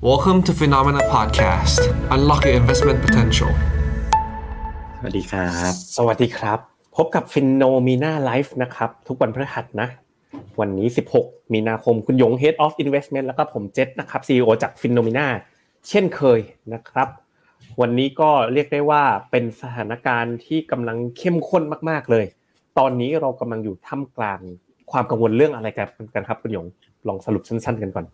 Welcome to Phenomena Podcast. Unlock your investment potential. สวัสดีครับ สวัสดีครับ พบกับ f i n o m e n a Live นะครับ ทุกวันพฤหัสนะ วันนี้ 16 มีนาคมคุณยง Head of Investment แล้วก็ผมเจษนะครับ CEO จาก f i n o m e n a เช่นเคยนะครับ วันนี้ก็เรียกได้ว่าเป็นสถานการณ์ที่กำลังเข้มข้นมาก ๆ เลย ตอนนี้เรากำลังอยู่ท่ามกลางความกังวลเรื่องอะไรกันกันครับคุณยง ลองสรุปสั้น ๆ กันก่อน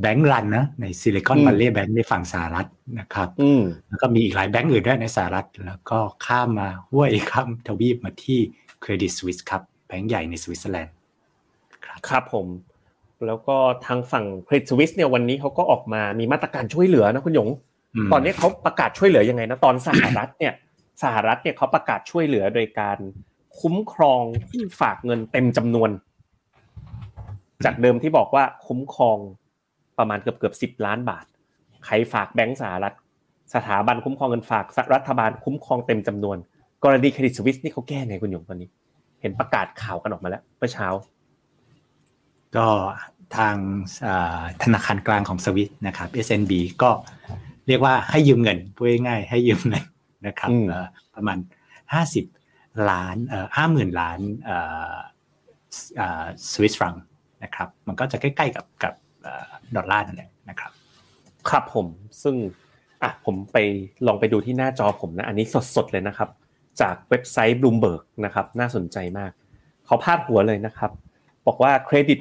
bank run นะใน Silicon Valley Bank ในฝั่งสหรัฐนะครับอืมแล้วก็มีอีกหลายแบงก์อื่นด้วยในสหรัฐ แล้วก็ข้ามมาห้วยข้ามทวีปมาที่ Credit Suisse ครับแบงก์ใหญ่ในสวิตเซอร์แลนด์ครับครับผมแล้วก็ทางฝั่ง Credit Suisse เนี่ยวันนี้เขาก็ออกมามีมาตรการช่วยเหลือนะคุณหยงมตอนนี้เขาประกาศช่วยเหลือยังไงนะตอนสหรัฐเนี่ยสหรัฐเนี่ยเขาประกาศช่วยเหลือโดยการคุ้มครองที่ฝากเงินเต็มจำนวน จากเดิมที่บอกว่าคุ้มครอง ประมาณเกือบเกือบสิบล้านบาท ใครฝากแบงก์สหรัฐ สถาบันคุ้มครองเงินฝากรัฐบาลคุ้มครองเต็มจำนวน กรณีเครดิตสวิสนี่เขาแก้ไงคุณหยงตอนนี้ เห็นประกาศข่าวกันออกมาแล้วเมื่อเช้า ก็ทางอ่าธนาคารกลางของสวิตนะครับ SNB ก็เรียกว่าให้ยืมเงินพูดง่ายๆให้ยืมเงินนะครับอืมเอ่อประมาณ 50 ล้านเอ่อห้าหมื่นล้านเอ่ออ่าสวิสฟรังนะครับ มันก็จะใกล้ๆกับกับเอ่อ ดอลลาร์นั่นแหละนะครับ ครับผมซึ่งอะผมไปลองไปดูที่หน้าจอผมนะ อันนี้สดๆเลยนะครับ จากเว็บไซต์ Bloomberg นะครับน่าสนใจมาก เขาพาดหัวเลยนะครับ บอกว่า Credit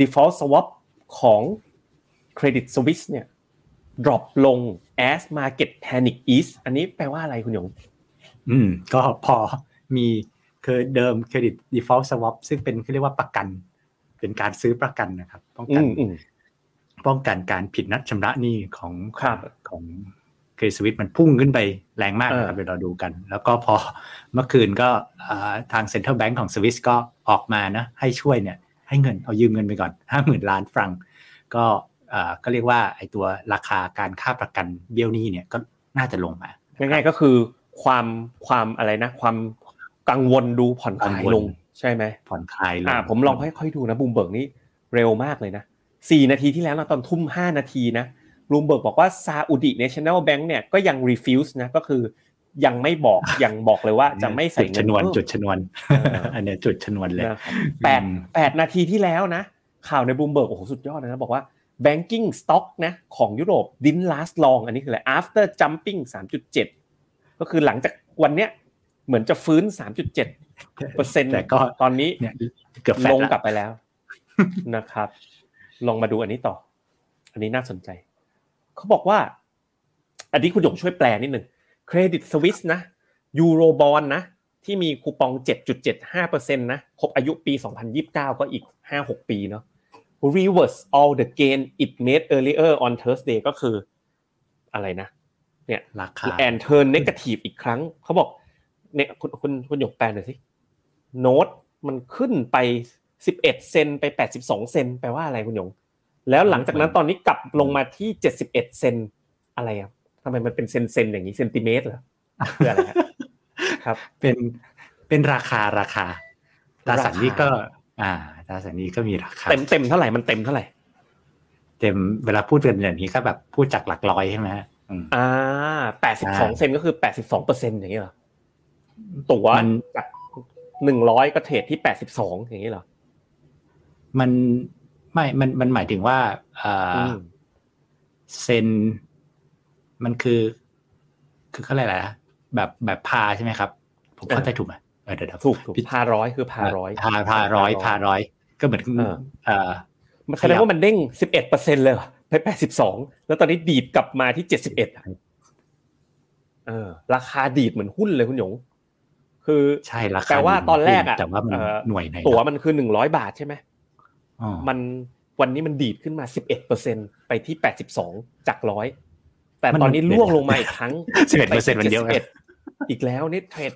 Default Swap ของ Credit Suisse เนี่ย drop ลง as market panic ease อันนี้แปลว่าอะไรคุณหยง อืม ก็พอมีคือเดิมเครดิต default swap ซึ่งเป็นเขาเรียกว่าประกัน เป็นการซื้อประกันนะครับ ป้องอืกันมอืม ป้องกันการผิดนัดชำระหนี้ของครับของเครดิตสวิตมันพุ่งขึ้นไปแรงมากนะครับเออเดี๋ยวเราดูกัน แล้วก็พอเมื่อคืนก็อ่าทาง central bank ของสวิสก็ออกมานะให้ช่วยเนี่ยให้เงินเอายืมเงินไปก่อนห้าหมื่นล้านฟรังก็อ่าก็เรียกว่าไอ้ตัวราคาการค่าประกันเบี้ยวหนี้เนี่ยก็น่าจะลงมาง่ายๆก็คือความความอะไรนะ ความกังวลดูผ่อนคลายกังวลลงใช่ไหมผ่อนคลายลงอ่าผมลองค่อยๆดูนะบูมเบิร์กนี่เร็วมากเลยนะ สี่นาทีที่แล้วนะตอนทุ่มห้านาทีนะบูมเบิร์กบอกว่า Saudi National Bank เนี่ยก็ยัง refuse นะก็คือยังไม่บอกยังบอกเลยว่าจะไม่ใส่จุดเงิชนนวนเพิ่มจุดชนวนเอออัอันเนี้ยจุดชนวนเลยนะครับแปดอืมแปดนาทีที่แล้วนะ ข่าวในบูมเบิร์กโอ้โหสุดยอดเลยนะ บอกว่า banking stock นะของยุโรป didn't last long อันนี้คืออะไร after jumping 3.7 ก็คือหลังจากวันเนี้ยเหมือนจะฟื้น 3.7เปอร์เซ็นต์แต่ก็ตอนนี้เนี่ยเกือบแฟลลตงละกลับไปแล้วนะครับ ลองมาดูอันนี้ต่อ อันนี้น่าสนใจ เขาบอกว่า อันนี้คุณหยงช่วยแปลนิดหนึ่งเครดิตสวิสนะยูโรบอลนะ ที่มีคูปอง 7.75%นะครบอายุปี 2029 ก็อีก 5-6 ปีเนาะ reverse all the gain it made earlier on Thursday ก็คืออะไรนะ เนี่ยราคา and turn negative อีกครั้ง เขาบอกเนี่ยคุณคุณคุณหยกแปลหน่อยสิโน้ตมันขึ้นไป สิบเอ็ดเซนไปแปดสิบสองเซนแปลว่าอะไรคุณหยง แล้วหลังจากนั้นตอนนี้กลับลงมาที่เจ็ดสิบเอ็ดเซนอะไรอะทำไมมันเป็นเซนเซนอย่างนี้เซนติเมตรเหรอคืออะไรฮะครับเป็นเป็นราคาราคาตราสารหนี้ก็ราคาอ่าตราสารหนี้ก็มีราคาเต็มเต็มเท่าไหร่มันเต็มเท่าไหร่เต็มเวลาพูดกันอย่างนี้ก็แบบพูดจากหลักร้อยใช่ไหมฮะอืมอ่าแปดสิบสองอ่าเซนก็คือแปดสิบสองเปอร์เซ็นอย่างนี้เหรอตั๋วมันจากหนึ่งร้อยก็เทรดที่แปดสิบสองอย่างนี้เหรอ มันไม่ มัน มันหมายถึงว่าอ่าอืมเซน มันคือ คือเขาเรียกอะไรนะแบบแบบพาใช่ไหมครับ ผมเข้าใจถูกไหมเออเดี๋ยวเดี๋ยวถูกถูกพี่พาร้อยคือพาร้อย พาพาร้อย พาร้อย ก็เหมือนเออเอ่อมันแสดงว่ามันเด้งสิบเอ็ดเปอร์เซ็นเลยเหรอไปแปดสิบสองแล้วตอนนี้ดีดกลับมาที่เจ็ดสิบเอ็ดเออ ราคาดีดเหมือนหุ้นเลยคุณหยง คือใช่ราคาแปลว่าตอนแรกอะแต่ว่ามันเอ่อหน่วยไหนตั๋วมันคือหนึ่งร้อยบาทใช่ไหมอ๋อ มันวันนี้มันดีดขึ้นมาสิบเอ็ดเปอร์เซ็นไปที่แปดสิบสองจากร้อย แต่มันตอนนี้ล่วงลงมาอีกครั้ง 11%มันเยอะไหมไป71อีกแล้วนี่เทรด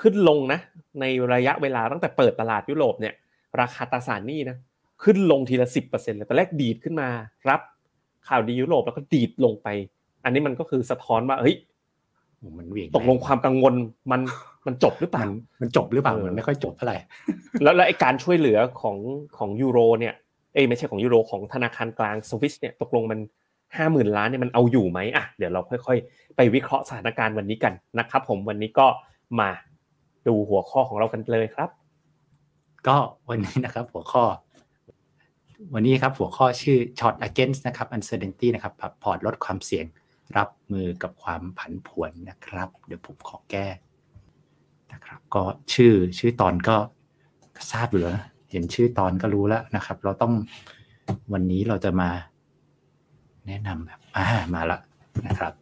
ขึ้นลงนะ ในระยะเวลาตั้งแต่เปิดตลาดยุโรปเนี่ย ราคาตราสารหนี้นะ ขึ้นลงทีละสิบเปอร์เซ็นเลยตอนแรกดีดขึ้นมา รับข่าวดียุโรปแล้วก็ดีดลงไป อันนี้มันก็คือสะท้อนว่า เฮ้ยโอ้มันเหวี่ยงตกลงความกังวลมัน มันจบหรือเปมัล่านมันจบหรือเปล่าเออมันไม่ค่อยจบเท่าไหร่แล้วแล้วไอ้การช่วยเหลือของของยูโรเนี่ยเอ้ยไม่ใช่ของยูโรของธนาคารกลางสวิสเนี่ยตกลงมันห้าหมื่นล้านเนี่ยมันเอาอยู่ไหมอะเดี๋ยวเราค่อย ๆ ไปวิเคราะห์สถานการณ์วันนี้กันนะครับ ผมวันนี้ก็มาดูหัวข้อของเรากันเลยครับ ก็วันนี้นะครับหัวข้อ วันนี้ครับหัวข้อชื่อ short against นะครับ uncertainty นะครับพอร์ตลดความเสี่ยงรับมือกับความผันผวนนะครับ เดี๋ยวผมขอแก้ นะครับ ก็ชื่อชื่อตอนก็ทราบอยู่แล้วนะเห็นชื่อตอนก็รู้แล้วนะครับ เราต้องวันนี้เราจะมาแนะนำแบบอ่ามาละนะครับ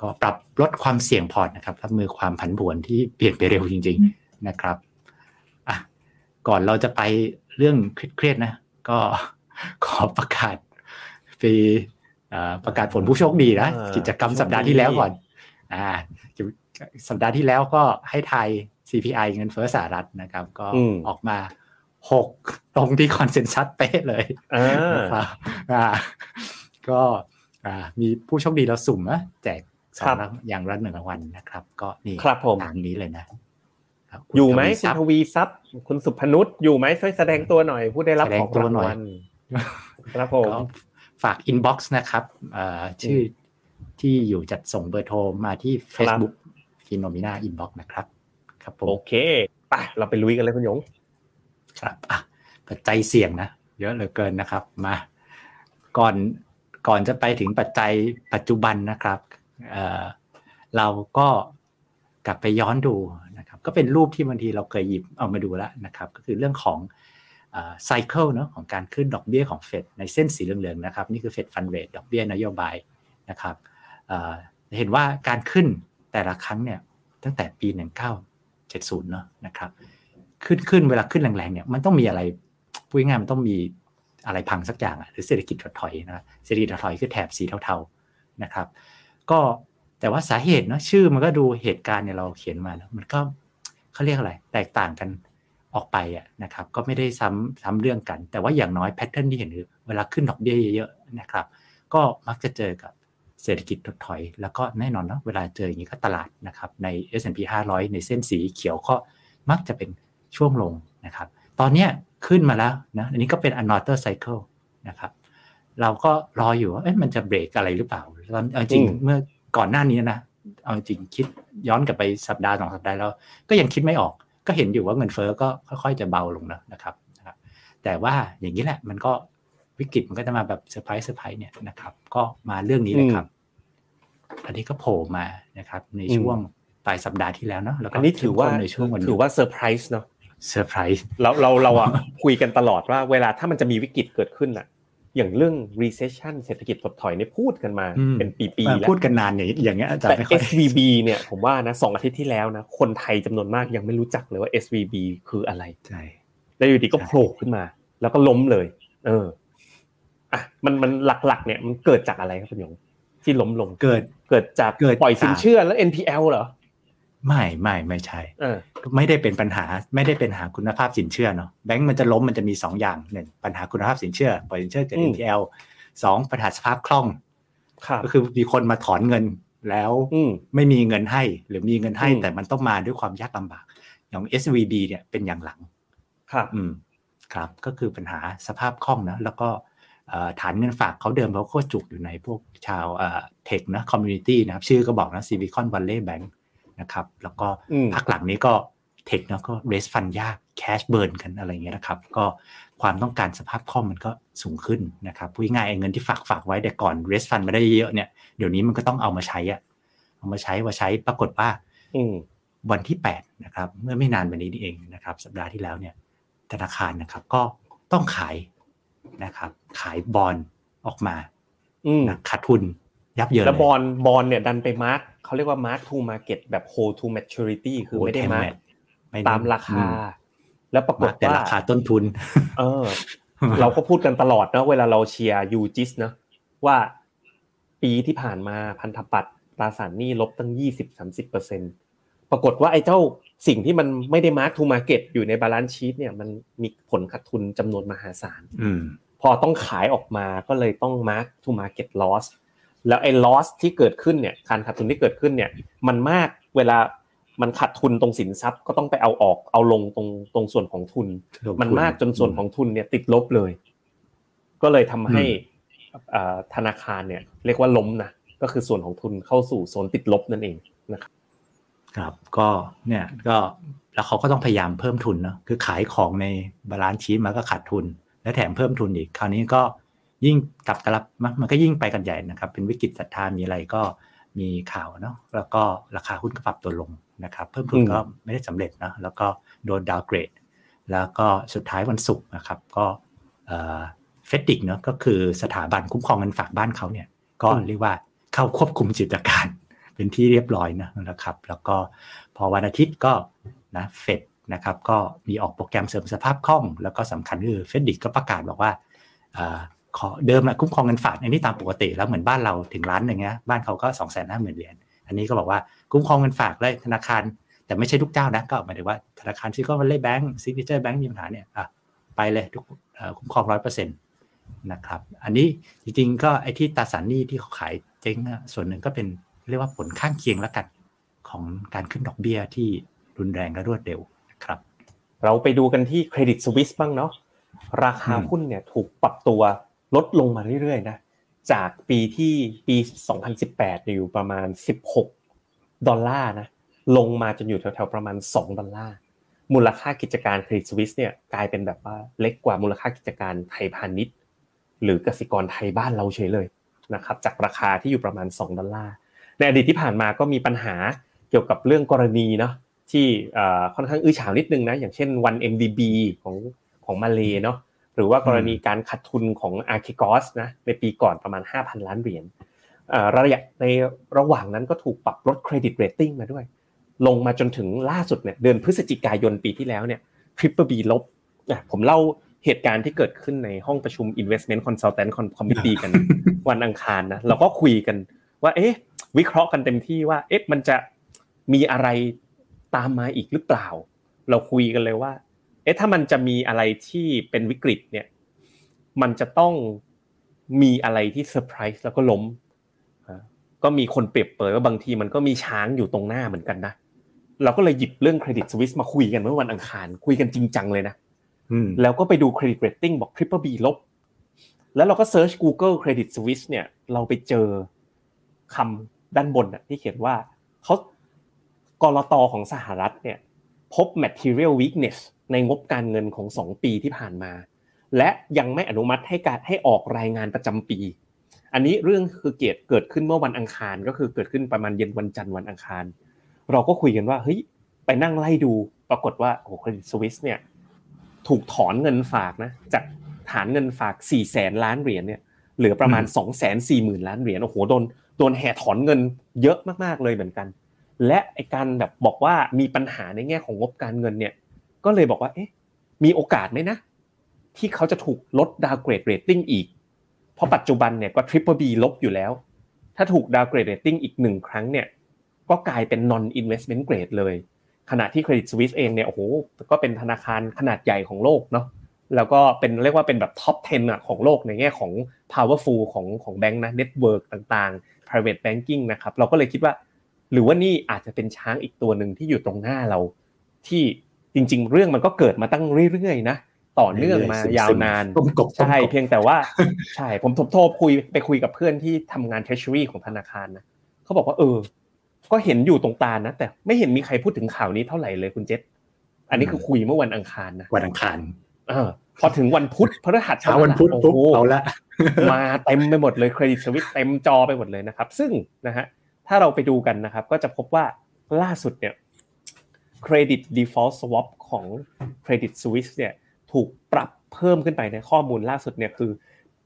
ก็ปรับลดความเสี่ยงพอร์ตนะครับรับมือความผันผวนที่เปลี่ยนไปเร็วจริง ๆนะครับอะก่อนเราจะไปเรื่องเครียดๆนะ ก็ขอประกาศไปประกาศผลผู้โชคดีนะกิจกรรมสัปดาห์ที่แล้วก่อน อ่า สัปดาห์ที่แล้วก็ให้ไทย CPI เงินเฟ้อสหรัฐนะครับ ก็ออกมาหกตรงที่คอนเซนแซสเป๊ะเลยนะครับอ่าก็อ่ามีผู้โชคดีเราสุ่มนะแจกสองอย่างละหนึ่งรางวัลนะครับ ก็นี่ครับผมตามนี้เลยนะอยู่ไหมคุณทวีซับคุณสุพนุษอยู่ไหมช่วยแสดงตัวหน่อย ผู้ได้รับของรางวัลครับผมฝาก inbox นะครับชื่อที่อยู่จัดส่งเบอร์โทรมาที่ Facebook FINNOMENA inbox นะครับ ครับผมโอเคไปเราไปลุยกันเลยคุณยง ครับอะปัจจัยเสี่ยงนะ เยอะเหลือเกินนะครับ มา ก่อนก่อนจะไปถึงปัจจัยปัจจุบันนะครับเเราก็กลับไปย้อนดูนะครับ ก็เป็นรูปที่บางทีเราเคยหยิบเอามาดูแล้วนะครับ ก็คือเรื่องของไซเคิลเนาะของการขึ้นดอกเบี้ยของเฟดในเส้นสีเหลืองๆนะครับ นี่คือเฟดฟันเรทดอกเบี้ยนโยบายนะครับเห็นว่าการขึ้น แต่ละครั้งเนี่ยตั้งแต่ปี 1970 เนาะนะครับขึ้นขึ้นเวลาขึ้นแรงๆเนี่ยมันต้องมีอะไรพูดง่ายมันต้องมีอะไรพังสักอย่างอะหรือเศรษฐกิจถดถอยนะเศรษฐกิจถดถอยคือแถบสีเทาๆนะครับ ก็แต่ว่าสาเหตุเนาะชื่อมันก็ดูเหตุการณ์เนี่ยเราเขียนมาแล้วมันก็เขาเรียกอะไร แตกต่างกันออกไปอะนะครับ ก็ไม่ได้ซ้ำซ้ำเรื่องกัน แต่ว่าอย่างน้อยแพทเทิร์นที่เห็นคือเวลาขึ้นดอกเบี้ยเยอะๆนะครับ ก็มักจะเจอกับ เศรษฐกิจถดถอย แล้วก็แน่นอนเนาะเวลาเจออย่างนี้ก็ตลาดนะครับใน S&P 500 ในเส้นสีเขียวก็มักจะเป็นช่วงลงนะครับ ตอนเนี้ยขึ้นมาแล้วนะอันนี้ก็เป็น another cycle นะครับเราก็รออยู่ว่าเอ๊ะมันจะเบรกอะไรหรือเปล่าตอนจริงเมื่อก่อนหน้านี้นะเอาจริงคิดย้อนกลับไปสัปดาห์สองสัปดาห์แล้ว ก็ยังคิดไม่ออก ก็เห็นอยู่ว่าเงินเฟ้อก็ค่อยๆจะเบาลงนะนะครับนะครับแต่ว่าอย่างนี้แหละมันก็ วิกฤตมันก็จะมาแบบ surprise surprise เนี่ยนะครับ ก็มาเรื่องนี้เลยครับ อันนี้ก็โผล่มานะครับ ในช่วงปลายสัปดาห์ที่แล้วเนาะแล้วก็อันนี้ถือว่าในช่วงวันถือว่าเซอร์ไพรส์เนาะเซอร์ไพรส์เราเราเราอะคุยกันตลอดว่าเวลาถ้ามันจะมีวิกฤตเกิดขึ้นอะ อย่างเรื่อง recession เศรษฐกิจถดถอยเนี่ยพูดกันมาเป็นปีๆแล้วพูดกันนานอย่างอย่างเงี้ยแต่ SVB เนี่ยผมว่านะสองอาทิตย์ที่แล้วนะคนไทยจำนวนมากยังไม่รู้จักเลยว่า SVB คืออะไรใช่แล้วอยู่ดีก็โผล่ขึ้นมา แล้วก็ล้มเลย เออ อะมันมันหลักๆ เนี่ยมันเกิดจากอะไรครับคุณยงที่ล้มลงเกิดเกิดจากปล่อยสินเชื่อแล้ว NPL เหรอไม่ไม่ไม่ใช่ไม่ได้เป็นปัญหาไม่ได้เป็นหาคุณภาพสินเชื่อเนาะแบงก์มันจะล้มมันจะมีสองอย่างหนึ่งปัญหาคุณภาพสินเชื่อ ปล่อยสินเชื่อเกิด NPL สองปัญหาสภาพคล่องก็คือมีคนมาถอนเงินแล้วไม่มีเงินให้หรือมีเงินให้แต่มันต้องมาด้วยความยากลำบาก อย่าง SVB เนี่ยเป็นอย่างหลัง ครับอืมครับ ก็คือปัญหาสภาพคล่องนะแล้วก็ ฐานเงินฝากเขาเดิมเขาโคตรจุกอยู่ในพวกชาว tech นะ community นะครับ ชื่อก็บอกนะ Silicon Valley Bank นะครับ แล้วก็พักหลังนี้ก็ tech เนาะก็ raise fund ยาก cash burn กันอะไรเงี้ยนะครับ ก็ความต้องการสภาพคล่องมันก็สูงขึ้นนะครับพูดง่ายเงินที่ฝากฝากไว้แต่ก่อน raise fund มาได้เยอะเนี่ยเดี๋ยวนี้มันก็ต้องเอามาใช้อะเอามาใช้ว่าใช้ปรากฏว่าวันที่8นะครับเมื่อไม่นานวันนี้นี่เองนะครับ สัปดาห์ที่แล้วเนี่ยธนาคารนะครับ ก็ต้องขาย นะครับ ขายบอลออกมาขาดทุนยับเยินแล้วบอ bond เนี่ยดันไป mark เขาเรียกว่า mark to market แบบ hold to maturity คือไม่ได้ mark ตามราคา แล้วปรากฏว่าราคาต้นทุน เออ เราก็พูดกันตลอดนะเวลาเราเชียร์ UGIS นะว่าปีที่ผ่านมาพันธบัตรตราสารหนี้ลบตั้งยี่สิบสามสิบเปอร์เซ็นปรากฏว่าไอ้เจ้า สิ่งที่มันไม่ได้ mark to market อยู่ใน balance sheet เนี่ยมันมีผลขาดทุนจำนวนมหาศาลพอต้องขายออกมาก็เลยต้อง mark to market loss แล้วไอ้ loss ที่เกิดขึ้นเนี่ยการขาดทุนที่เกิดขึ้นเนี่ยมันมากเวลามันขาดทุนตรงสินทรัพย์ก็ต้องไปเอาออกเอาลงตรงตรงส่วนของทุน มันมากจนส่วนของทุนเนี่ยติดลบเลย ก็เลยทำให้ธนาคารเนี่ย เรียกว่าล้มนะก็คือส่วนของทุนเข้าสู่โซนติดลบนั่นเองนะครับ ครับก็เนี่ยก็แล้วเขาก็ต้องพยายามเพิ่มทุนเนาะคือขายของใน balance sheet มาก็ขาดทุน และแถมเพิ่มทุนอีก คราวนี้ก็ยิ่งกลับกลับมันก็ยิ่งไปกันใหญ่นะครับ เป็นวิกฤตศรัทธามีอะไรก็มีข่าวเนาะแล้วก็ราคาหุ้นก็ปรับตัวลงนะครับ เพิ่มทุนก็ไม่ได้สำเร็จนะแล้วก็โดน downgrade แล้วก็สุดท้ายวันศุกร์นะครับ ก็ FDIC เนาะก็คือสถาบันคุ้มครองเงินฝากบ้านเขาเนี่ยก็เรียกว่าเข้าควบคุมกิจการ เป็นที่เรียบร้อยนะนะครับ แล้วก็พอวันอาทิตย์ก็นะเฟดนะครับก็มีออกโปรแกรมเสริมสภาพคล่อง แล้วก็สำคัญคือ FDIC ก็ประกาศบอกว่าของเดิมนะคุ้มครองเงินฝากอันนี้ตามปกติแล้วเหมือนบ้านเราถึงล้านหนึ่งนะบ้านเขาก็สองแสนห้าหมื่นเหรียญอันนี้ก็บอกว่าคุ้มครองเงินฝากเลยธนาคาร แต่ไม่ใช่ทุกเจ้านะก็หมายถึงว่าธนาคาร Silicon Valley Bank Signature Bank มีปัญหาเนี่ยอะไปเลยทุกคุ้มครองร้อยเปอร์เซ็นต์นะครับอันนี้จริงๆก็ไอ้ที่ตาสารหนี้ที่เขาขายเจ๊งส่วนหนึ่งก็เป็น เรียกว่าผลข้างเคียงแล้วกันของการขึ้นดอกเบี้ยที่รุนแรงและรวดเร็วนะครับ เราไปดูกันที่เครดิตสวิสบ้างเนาะราคาหุ้นเนี่ยถูกปรับตัวลดลงมาเรื่อยๆนะจากปีที่ปี 2018 อยู่ประมาณ 16 ดอลลาร์นะลงมาจนอยู่แถวๆประมาณ 2 ดอลลาร์มูลค่ากิจการ Credit Suisse เนี่ยกลายเป็นแบบว่าเล็กกว่ามูลค่ากิจการไทยพาณิชย์ หรือกสิกรไทยบ้านเราเฉยเลยนะครับจากราคาที่อยู่ประมาณ 2 ดอลลาร์ ในอดีตที่ผ่านมาก็มีปัญหาเกี่ยวกับเรื่องกรณีเนาะที่ค่อนข้างอื้อฉาวนิดนึงนะอย่างเช่น 1MDB ของของมาเลเนาะหรือว่ากรณีการขาดทุนของ a r c h i g o s นะในปีก่อนประมาณ 5,000 ล้านเหรียญระยะในระหว่างนั้นก็ถูกปรับลด credit rating มาด้วย ลงมาจนถึงล่าสุดเนี่ยเดือนพฤศจิกายนปีที่แล้วเนี่ย Triple B ลบผมเล่าเหตุการณ์ที่เกิดขึ้นในห้องประชุม Investment Consultant Committee กันวันอังคารนะเราก็คุยกันว่าเอ๊ะ วิเคราะห์กันเต็มที่ว่าเอ๊ะมันจะมีอะไรตามมาอีกหรือเปล่า เราคุยกันเลยว่า เอ๊ะถ้ามันจะมีอะไรที่เป็นวิกฤตเนี่ย มันจะต้องมีอะไรที่เซอร์ไพรส์แล้วก็ล้มก็มีคนเปรียบเปยว่าบางทีมันก็มีช้างอยู่ตรงหน้าเหมือนกันนะเราก็เลยหยิบเรื่อง Credit Suisse มาคุยกันเมื่อวันอังคาร คุยกันจริงจังเลยนะแล้วก็ไปดู credit rating บอก Triple B ลบ แล้วเราก็ search Google Credit Suisse เนี่ย เราไปเจอคำ ด้านบนที่เขียนว่าเขา ก.ล.ต.ของสหรัฐเนี่ยพบ material weakness ในงบการเงินของ 2 ปีที่ผ่านมา และยังไม่อนุมัติให้การให้ออกรายงานประจำปี อันนี้เรื่องคือเกิดเกิดขึ้นเมื่อวันอังคารก็คือเกิดขึ้นประมาณเย็นวันจันทร์วันอังคาร เราก็คุยกันว่าเฮ้ยไปนั่งไล่ดูปรากฏว่าโอ้เครดิตสวิสเนี่ยถูกถอนเงินฝากนะจากฐานเงินฝาก4ี่แสนล้านเหรียญเนี่ยเหลือประมาณ2องแสนสี่หมื่นล้านเหรียญโอ้โหโดน โดนแห่ถอนเงินเยอะมากๆเลยเหมือนกัน และไอการแบบบอกว่ามีปัญหาในแง่ของงบการเงินเนี่ยก็เลยบอกว่าเอ๊ะมีโอกาสไหมนะ ที่เขาจะถูกลด downgrade rating อีก เพราะปัจจุบันเนี่ยก็ Triple B ลบอยู่แล้ว ถ้าถูก downgrade rating อีกหนึ่งครั้งเนี่ยก็กลายเป็น non investment grade เลย ขณะที่ Credit Suisse เองเนี่ยโอ้โหก็เป็นธนาคารขนาดใหญ่ของโลกเนาะแล้วก็เป็นเรียกว่าเป็นแบบ top 10อะของโลกในแง่ของ powerful ของของแบงค์นะ network ต่างๆ private banking นะครับ เราก็เลยคิดว่า หรือว่านี่อาจจะเป็นช้างอีกตัวหนึ่งที่อยู่ตรงหน้าเรา ที่จริง ๆ เรื่องมันก็เกิดมาตั้งเรื่อยๆนะต่อเนื่องมายาวนานใช่เพียงแต่ว่าใช่ผมโทรคุยไปคุยกับเพื่อนที่ทำงาน treasury ของธนาคารนะเขาบอกว่า เออ ก็เห็นอยู่ตรงตานะ แต่ไม่เห็นมีใครพูดถึงข่าวนี้เท่าไหร่เลยคุณเจษอันนี้คือคุยเมื่อวันอังคารนะวันอังคาร เออพอถึงวันพุธพฤหัสเช้าวันพุธปุ๊บเอาละมาเต็มไปหมดเลยเครดิตสวิตเต็มจอไปหมดเลยนะครับ ซึ่งนะฮะถ้าเราไปดูกันนะครับ ก็จะพบว่าล่าสุดเนี่ย Credit Default Swap ของ Credit Suisse เนี่ยถูกปรับเพิ่มขึ้นไปในข้อมูลล่าสุดเนี่ยคือ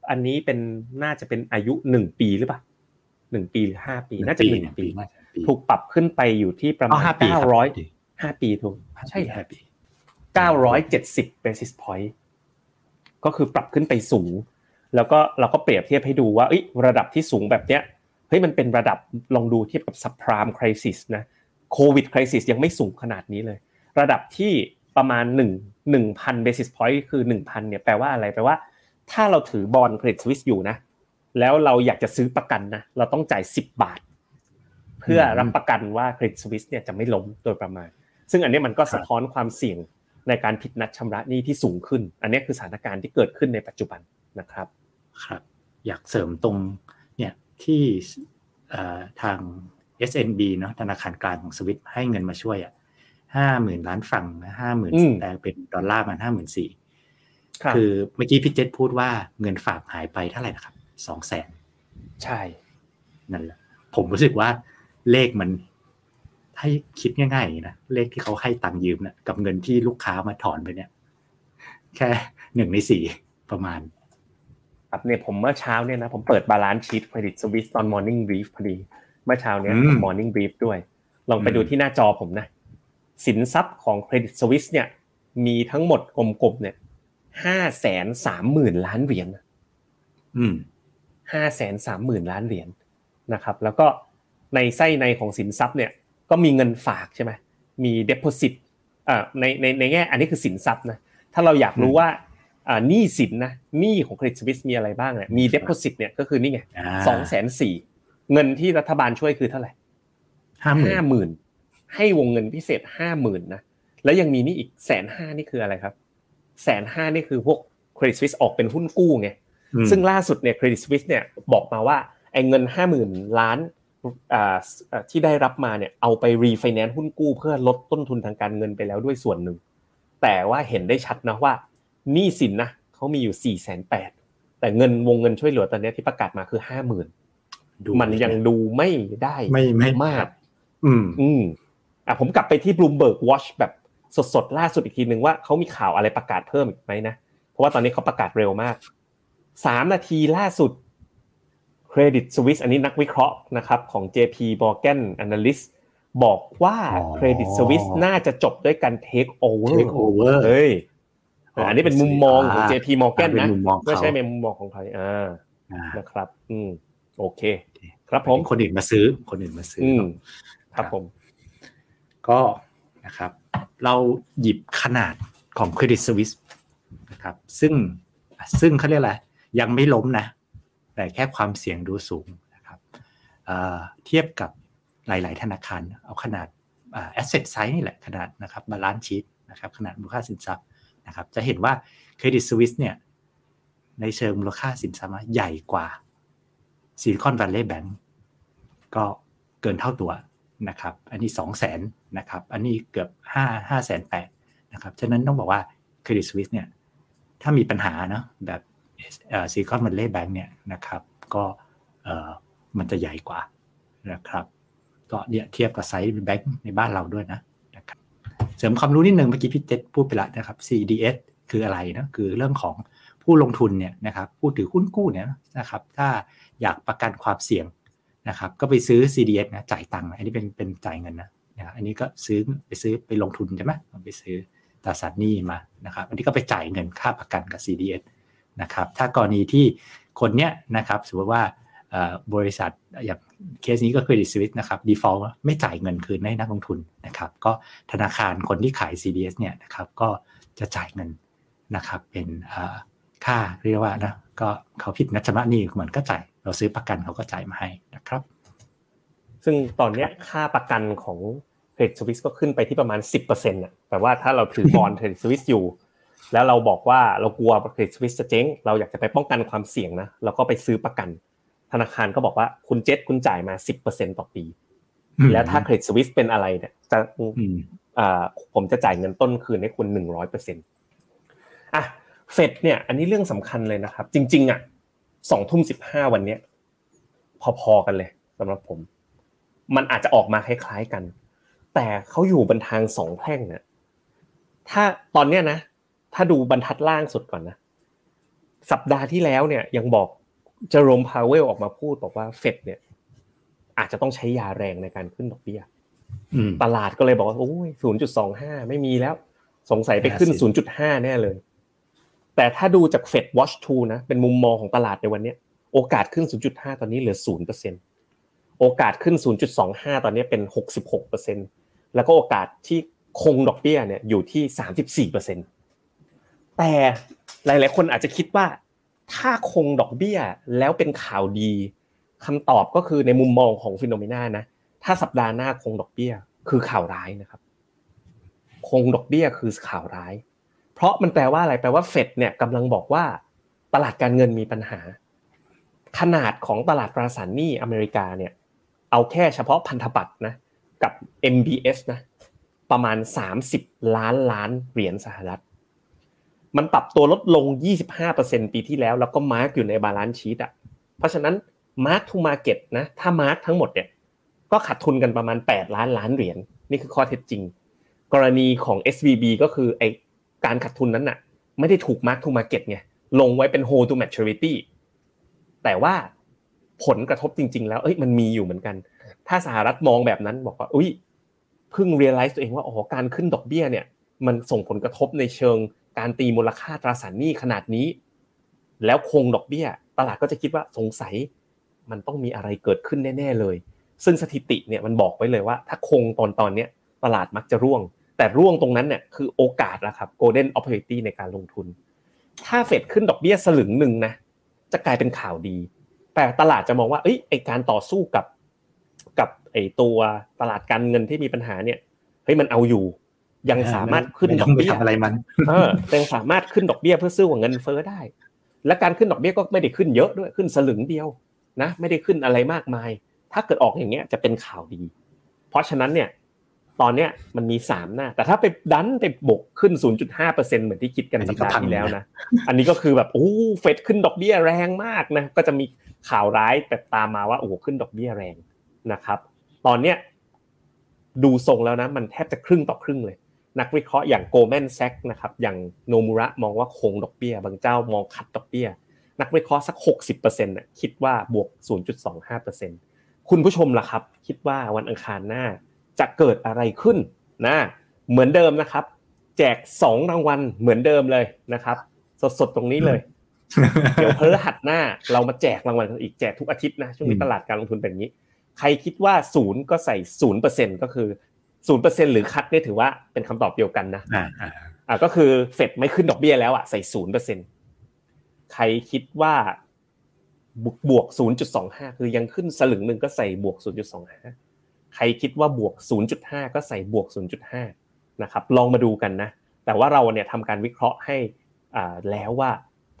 อันนี้เป็นน่าจะเป็นอายุหนึ่งปีหรือเปล่าหนึ่งปีหรือห้าปี น่าจะหนึ่งปี ถูกปรับขึ้นไปอยู่ที่ประมาณเก้าร้อยห้าปีถูกใช่ห้าปี เก้าร้อยเจ็ดสิบ basis point ก็คือปรับขึ้นไปสูง แล้วก็เราก็เปรียบเทียบให้ดูว่าระดับที่สูงแบบเนี้ยเฮ้ยมันเป็นระดับลองดูเทียบกับ subprime crisis นะโควิดคริสิสยังไม่สูงขนาดนี้เลย ระดับที่ประมาณ 1 1,000 basis point คือ 1,000เนี่ยแปลว่าอะไรแปลว่า ถ้าเราถือบอลเครดิตสวิสอยู่นะ แล้วเราอยากจะซื้อประกันนะเราต้องจ่าย 10 บาท เพื่อรับประกันว่าเครดิตสวิสเนี่ยจะไม่ล้มโดยประมาณ ซึ่งอันนี้มันก็สะท้อนความเสี่ยง ในการผิดนัดชำระหนี้ที่สูงขึ้น อันนี้คือสถานการณ์ที่เกิดขึ้นในปัจจุบันนะครับครับ อยากเสริมตรงเนี่ยที่ทาง SNB เนาะธนาคารกลางของสวิตให้เงินมาช่วยอะห้าหมื่นล้านฝั่งห้าหมื่นแปลเป็นดอลลาร์มันห้าหมื่นสี่คือเมื่อกี้พี่เจษพูดว่าเงินฝากหายไปเท่าไหร่นะครับสองแสนใช่ นั่นแหละ ผมรู้สึกว่าเลขมัน ให้คิดง่ายๆนะเลขที่เขาให้ตังค์ยืมนะกับเงินที่ลูกค้ามาถอนไปเนี่ย แค่หนึ่งในสี่ประมาณ ครับเนี่ยผมเมื่อเช้าเนี่ยนะผมเปิด balance sheet Credit Suisse ตอน morning brief พอดี เมื่อเช้าเนี้ย morning brief ด้วย ลองไปดูที่หน้าจอผมนะ สินทรัพย์ของ Credit Suisse เนี่ย มีทั้งหมดกลมๆเนี่ยห้าแสนสามหมื่นล้านเหรียญอืมห้าแสนสามหมื่นล้านเหรียญนะครับ แล้วก็ในไส้ในของสินทรัพย์เนี่ย ก็มีเงินฝากใช่ไหมมีเด p o s i t อ่าในในในแง่อันนี้คือสินทรัพย์นะถ้าเราอยากรู้ว่าอ่าหนี้สินนะหนี้ของเครดิตสวิสมีอะไรบ้างเนี่ยมีเด p o s i t เนี่ยก็คือนี่ไงสองแสนสี่เงินที่รัฐบาลช่วยคือเท่าไหร่ห้าหมื่นให้วงเงินพิเศษห้าหมื่นนะแล้วยังมีนี่อีกแสนห้านี่คืออะไรครับแสนห้านี่คือพวกเครดิตสวิสออกเป็นหุ้นกู้ไงซึ่งล่าสุดเนี่ยเครดิตสวิสเนี่ยบอกมาว่าไอ้เงินห้าหมื่นล้าน ที่ได้รับมาเนี่ยเอาไปรีไฟแนนซ์หุ้นกู้เพื่อลดต้นทุนทางการเงินไปแล้วด้วยส่วนหนึ่ง แต่ว่าเห็นได้ชัดนะว่าหนี้สินนะเขามีอยู่สี่แสนแปดแต่เงินวงเงินช่วยเหลือตอนนี้ที่ประกาศมาคือห้าหมื่นมันยังดูไม่ได้ไม่ไม่มาก อืม อืมอะผมกลับไปที่ Bloomberg Watch แบบสดๆล่าสุดอีกทีหนึ่งว่าเขามีข่าวอะไรประกาศเพิ่มอีกไหมนะ เพราะว่าตอนนี้เขาประกาศเร็วมากสามนาทีล่าสุด Credit Suisse อันนี้นักวิเคราะห์นะครับของ JP Morgan Analyst บอกว่า Credit Suisse น่าจะจบด้วยการ take over take over เฮ้ยอันนี้เป็นมุมมองของ JP Morgan นะไม่ใช่เป็นมุมมองของใครอ่านะครับ อืมโอเค ครับผมคนอื่นมาซื้อ คนอื่นมาซื้อครับผม ก็นะครับ เราหยิบขนาดของ Credit Suisse นะครับ ซึ่งซึ่งเขาเรียกอะไรยังไม่ล้มนะ แต่แค่ความเสี่ยงดูสูงนะครับเทียบกับหลาย ๆ ธนาคาร เอาขนาด asset size นี่แหละขนาดนะครับ balance sheet นะครับขนาดมูลค่าสินทรัพย์นะครับจะเห็นว่า Credit Suisse เนี่ยในเชิงมูลค่าสินทรัพย์ใหญ่กว่า Silicon Valley Bankก็เกินเท่าตัวนะครับ อันนี้ 2 0 0แสนนะครับ อันนี้เกือบ 5 5แสนแปดนะครับ ฉะนั้นต้องบอกว่า Credit Suisse เนี่ย ถ้ามีปัญหาเนาะแบบ Silicon Valley Bank เนี่ยนะครับ ก็มันจะใหญ่กว่านะครับก็เนี่ยเทียบกับไซส์แบงก์ในบ้านเราด้วยนะนะครับเสริมความรู้นิดหนึ่งเมื่อกี้พี่เจษพูดไปแล้วนะครับ CDS คืออะไรนะคือเรื่องของผู้ลงทุนเนี่ยนะครับผู้ถือหุ้นกู้เนี่ยนะครับ ถ้าอยากประกันความเสี่ยงนะครับ ก็ไปซื้อ CDS นะจ่ายตังค์อันนี้เป็นเป็นจ่ายเงินนะนะอันนี้ก็ซื้อไปซื้อไปลงทุนใช่ไหมไปซื้อตราสารหนี้มานะครับ อันนี้ก็ไปจ่ายเงินค่าประกันกับ CDS นะครับถ้ากรณีที่คนเนี้ยนะครับสมมติว่าบริษัทอย่างเคสนี้ก็คือดิสวิตนะครับ default ไม่จ่ายเงินคืนให้นักลงทุนนะครับ ก็ธนาคารคนที่ขาย CDS เนี่ยนะครับก็จะจ่ายเงินนะครับเป็นค่าเรียกว่านะก็เขาผิดนัดชำระหนี้เหมือนก็จ่ายเราซื้อประกันเขาก็จ่ายมาให้นะครับ ซึ่งตอนนี้ค่าประกันของ Credit Suisse ก็ขึ้นไปที่ประมาณ 10%นะแต่ว่าถ้าเราถือ bond Credit Suisse อยู่ แล้วเราบอกว่าเรากลัว Credit Suisse จะเจ๊งเราอยากจะไปป้องกันความเสี่ยงนะเราก็ไปซื้อประกัน ธนาคารก็บอกว่าคุณเจษคุณจ่ายมาสิบเปอร์เซ็นต่อปี แล้วถ้า Credit Suisse เป็นอะไรเนี่ยจะผมจะจ่ายเงินต้นคืนให้คุณหนึ่งร้อยเปอร์เซ็นต์อะเฟดเนี่ย อันนี้เรื่องสำคัญเลยนะครับ จริง ๆ อะสองทุ่มสิบห้าวันเนี้ยพอๆกันเลยสำหรับผม มันอาจจะออกมาคล้ายๆกัน แต่เขาอยู่บนทางสองแพร่งเนี่ยถ้าตอนเนี้ยนะ ถ้าดูบรรทัดล่างสุดก่อนนะ สัปดาห์ที่แล้วเนี่ยยังบอกเจอโรมพาวเวลออกมาพูดบอกว่าเฟดเนี่ย อาจจะต้องใช้ยาแรงในการขึ้นดอกเบี้ยตลาดก็เลยบอกว่าโอ้ยศูนย์จุดสองห้าไม่มีแล้ว สงสัยไปขึ้นศูนย์จุดห้าแน่เลย แต่ถ้าดูจากเฟดวอชทูนะ เป็นมุมมองของตลาดในวันนี้โอกาสขึ้น 0.5 ตอนนี้เหลือ0%เปอร์เซ็นโอกาสขึ้น 0.25 ตอนนี้เป็น 66%เปอร์เซ็นแล้วก็โอกาสที่คงดอกเบี้ยเนี่ยอยู่ที่ 34%เปอร์เซ็นต์ แต่หลาย ๆ คนอาจจะคิดว่า ถ้าคงดอกเบี้ยแล้วเป็นข่าวดีคำตอบก็คือในมุมมองของฟิโนเมนานะ ถ้าสัปดาห์หน้าคงดอกเบี้ย คือข่าวร้ายนะครับ คงดอกเบี้ยคือข่าวร้าย เพราะมันแปลว่าอะไรแปลว่าเฟดเนี่ยกำลังบอกว่าตลาดการเงินมีปัญหา ขนาดของตลาดตราสารหนี้อเมริกาเนี่ย เอาแค่เฉพาะพันธบัตรนะกับ MBS นะ ประมาณ 30 ล้านล้านเหรียญสหรัฐ มันปรับตัวลดลง 25%ปีที่แล้ว แล้วก็ mark อยู่ใน balance sheet อะ เพราะฉะนั้น mark to market นะ ถ้า mark ทั้งหมดเนี่ยก็ขาดทุนกันประมาณ 8 ล้านล้านเหรียญนี่คือข้อเท็จจริง กรณีของ SVB ก็คือไอ้การขาดทุนนั้นน่ะ ไม่ได้ถูก mark to market ไงลงไว้เป็น hold to maturity แต่ว่าผลกระทบจริง ๆ แล้วเอ้ยมันมีอยู่เหมือนกัน ถ้าสหรัฐมองแบบนั้นบอกว่าอุ้ยเพิ่ง realize ตัวเองว่าอ๋อการขึ้นดอกเบี้ยเนี่ย มันส่งผลกระทบในเชิง การตีมูลค่าตราสารหนี้ขนาดนี้ แล้วคงดอกเบี้ย ตลาดก็จะคิดว่าสงสัยมันต้องมีอะไรเกิดขึ้นแน่ๆเลย ซึ่งสถิติเนี่ยมันบอกไว้เลยว่า ถ้าคงตอนตอนเนี้ยตลาดมักจะร่วง แต่ร่วงตรงนั้นเนี่ยคือโอกาสละครับ golden opportunity ในการลงทุน ถ้าเฟดขึ้นดอกเบี้ยสลึงหนึ่งนะจะกลายเป็นข่าวดี แต่ตลาดจะมองว่าเอ้ยไอการต่อสู้กับกับไอตัวตลาดการเงินที่มีปัญหาเนี่ยเฮ้ยมันเอาอยู่ ยังสามารถขึ้นดอกเบี้ยไม่ต้งไปทำอะไรมันเออยังสามารถขึ้นดอกเบี้ยเพื่อซื้อกับเงินเฟ้อได้ และการขึ้นดอกเบี้ยก็ไม่ได้ขึ้นเยอะด้วยขึ้นสลึงเดียวนะไม่ได้ขึ้นอะไรมากมาย ถ้าเกิดออกอย่างเงี้ยจะเป็นข่าวดี เพราะฉะนั้นเนี่ยตอนเนี้ยมันมีสามหน้า แต่ถ้าไปดันไปบกขึ้น 0.5%เหมือนที่คิดกันอันนี้สัปก็ดาพัห์งที่แล้วนะนะ อันนี้ก็คือแบบโอ้เฟดขึ้นดอกเบี้ยแรงมากนะ ก็จะมีข่าวร้ายแต่ตามมาว่าโอ้โหขึ้นดอกเบี้ยแรงนะครับ ตอนเนี้ยดูทรงแล้วนะ มันแทบจะครึ่งต่อครึ่งเลย นักวิเคราะห์อย่างโกลแมนแซกนะครับอย่างโนมูระมองว่าคงดอกเบี้ย บางเจ้ามองคัดดอกเบี้ย นักวิเคราะห์สัก 60%น่ะคิดว่าบวก 0.25%คุณผู้ชมล่ะครับ คิดว่าวันอังคารหน้าจะเกิดอะไรขึ้นนะเหมือนเดิมนะครับ แจก 2 รางวัลเหมือนเดิมเลยนะครับ สดๆตรงนี้เลยเดี๋ยวพฤหัสหน้าเรามาแจกรางวัลกันอีกแจกทุกอาทิตย์นะช่วงนี้ตลาดการลงทุนเป็นอย่างนี้ ใครคิดว่าศูนย์ก็ใส่ศูนย์เปอร์เซ็นก็คือ ศูนย์เปอร์เซ็นหรือคัดเนี่ยถือว่าเป็นคำตอบเดียวกันนะอ่าอ่าอ่าก็คือเฟดไม่ขึ้นดอกเบี้ยแล้วอะใส่ศูนย์เปอร์เซ็นใครคิดว่าบวกบวกศูนย์จุดสองห้าคือยังขึ้นสลึงหนึ่งก็ใส่บวกศูนย์จุดสองห้าใครคิดว่าบวกศูนย์จุดห้าก็ใส่บวกศูนย์จุดห้านะครับ ลองมาดูกันนะ แต่ว่าเราเนี่ยทำการวิเคราะห์ให้อ่าแล้วว่า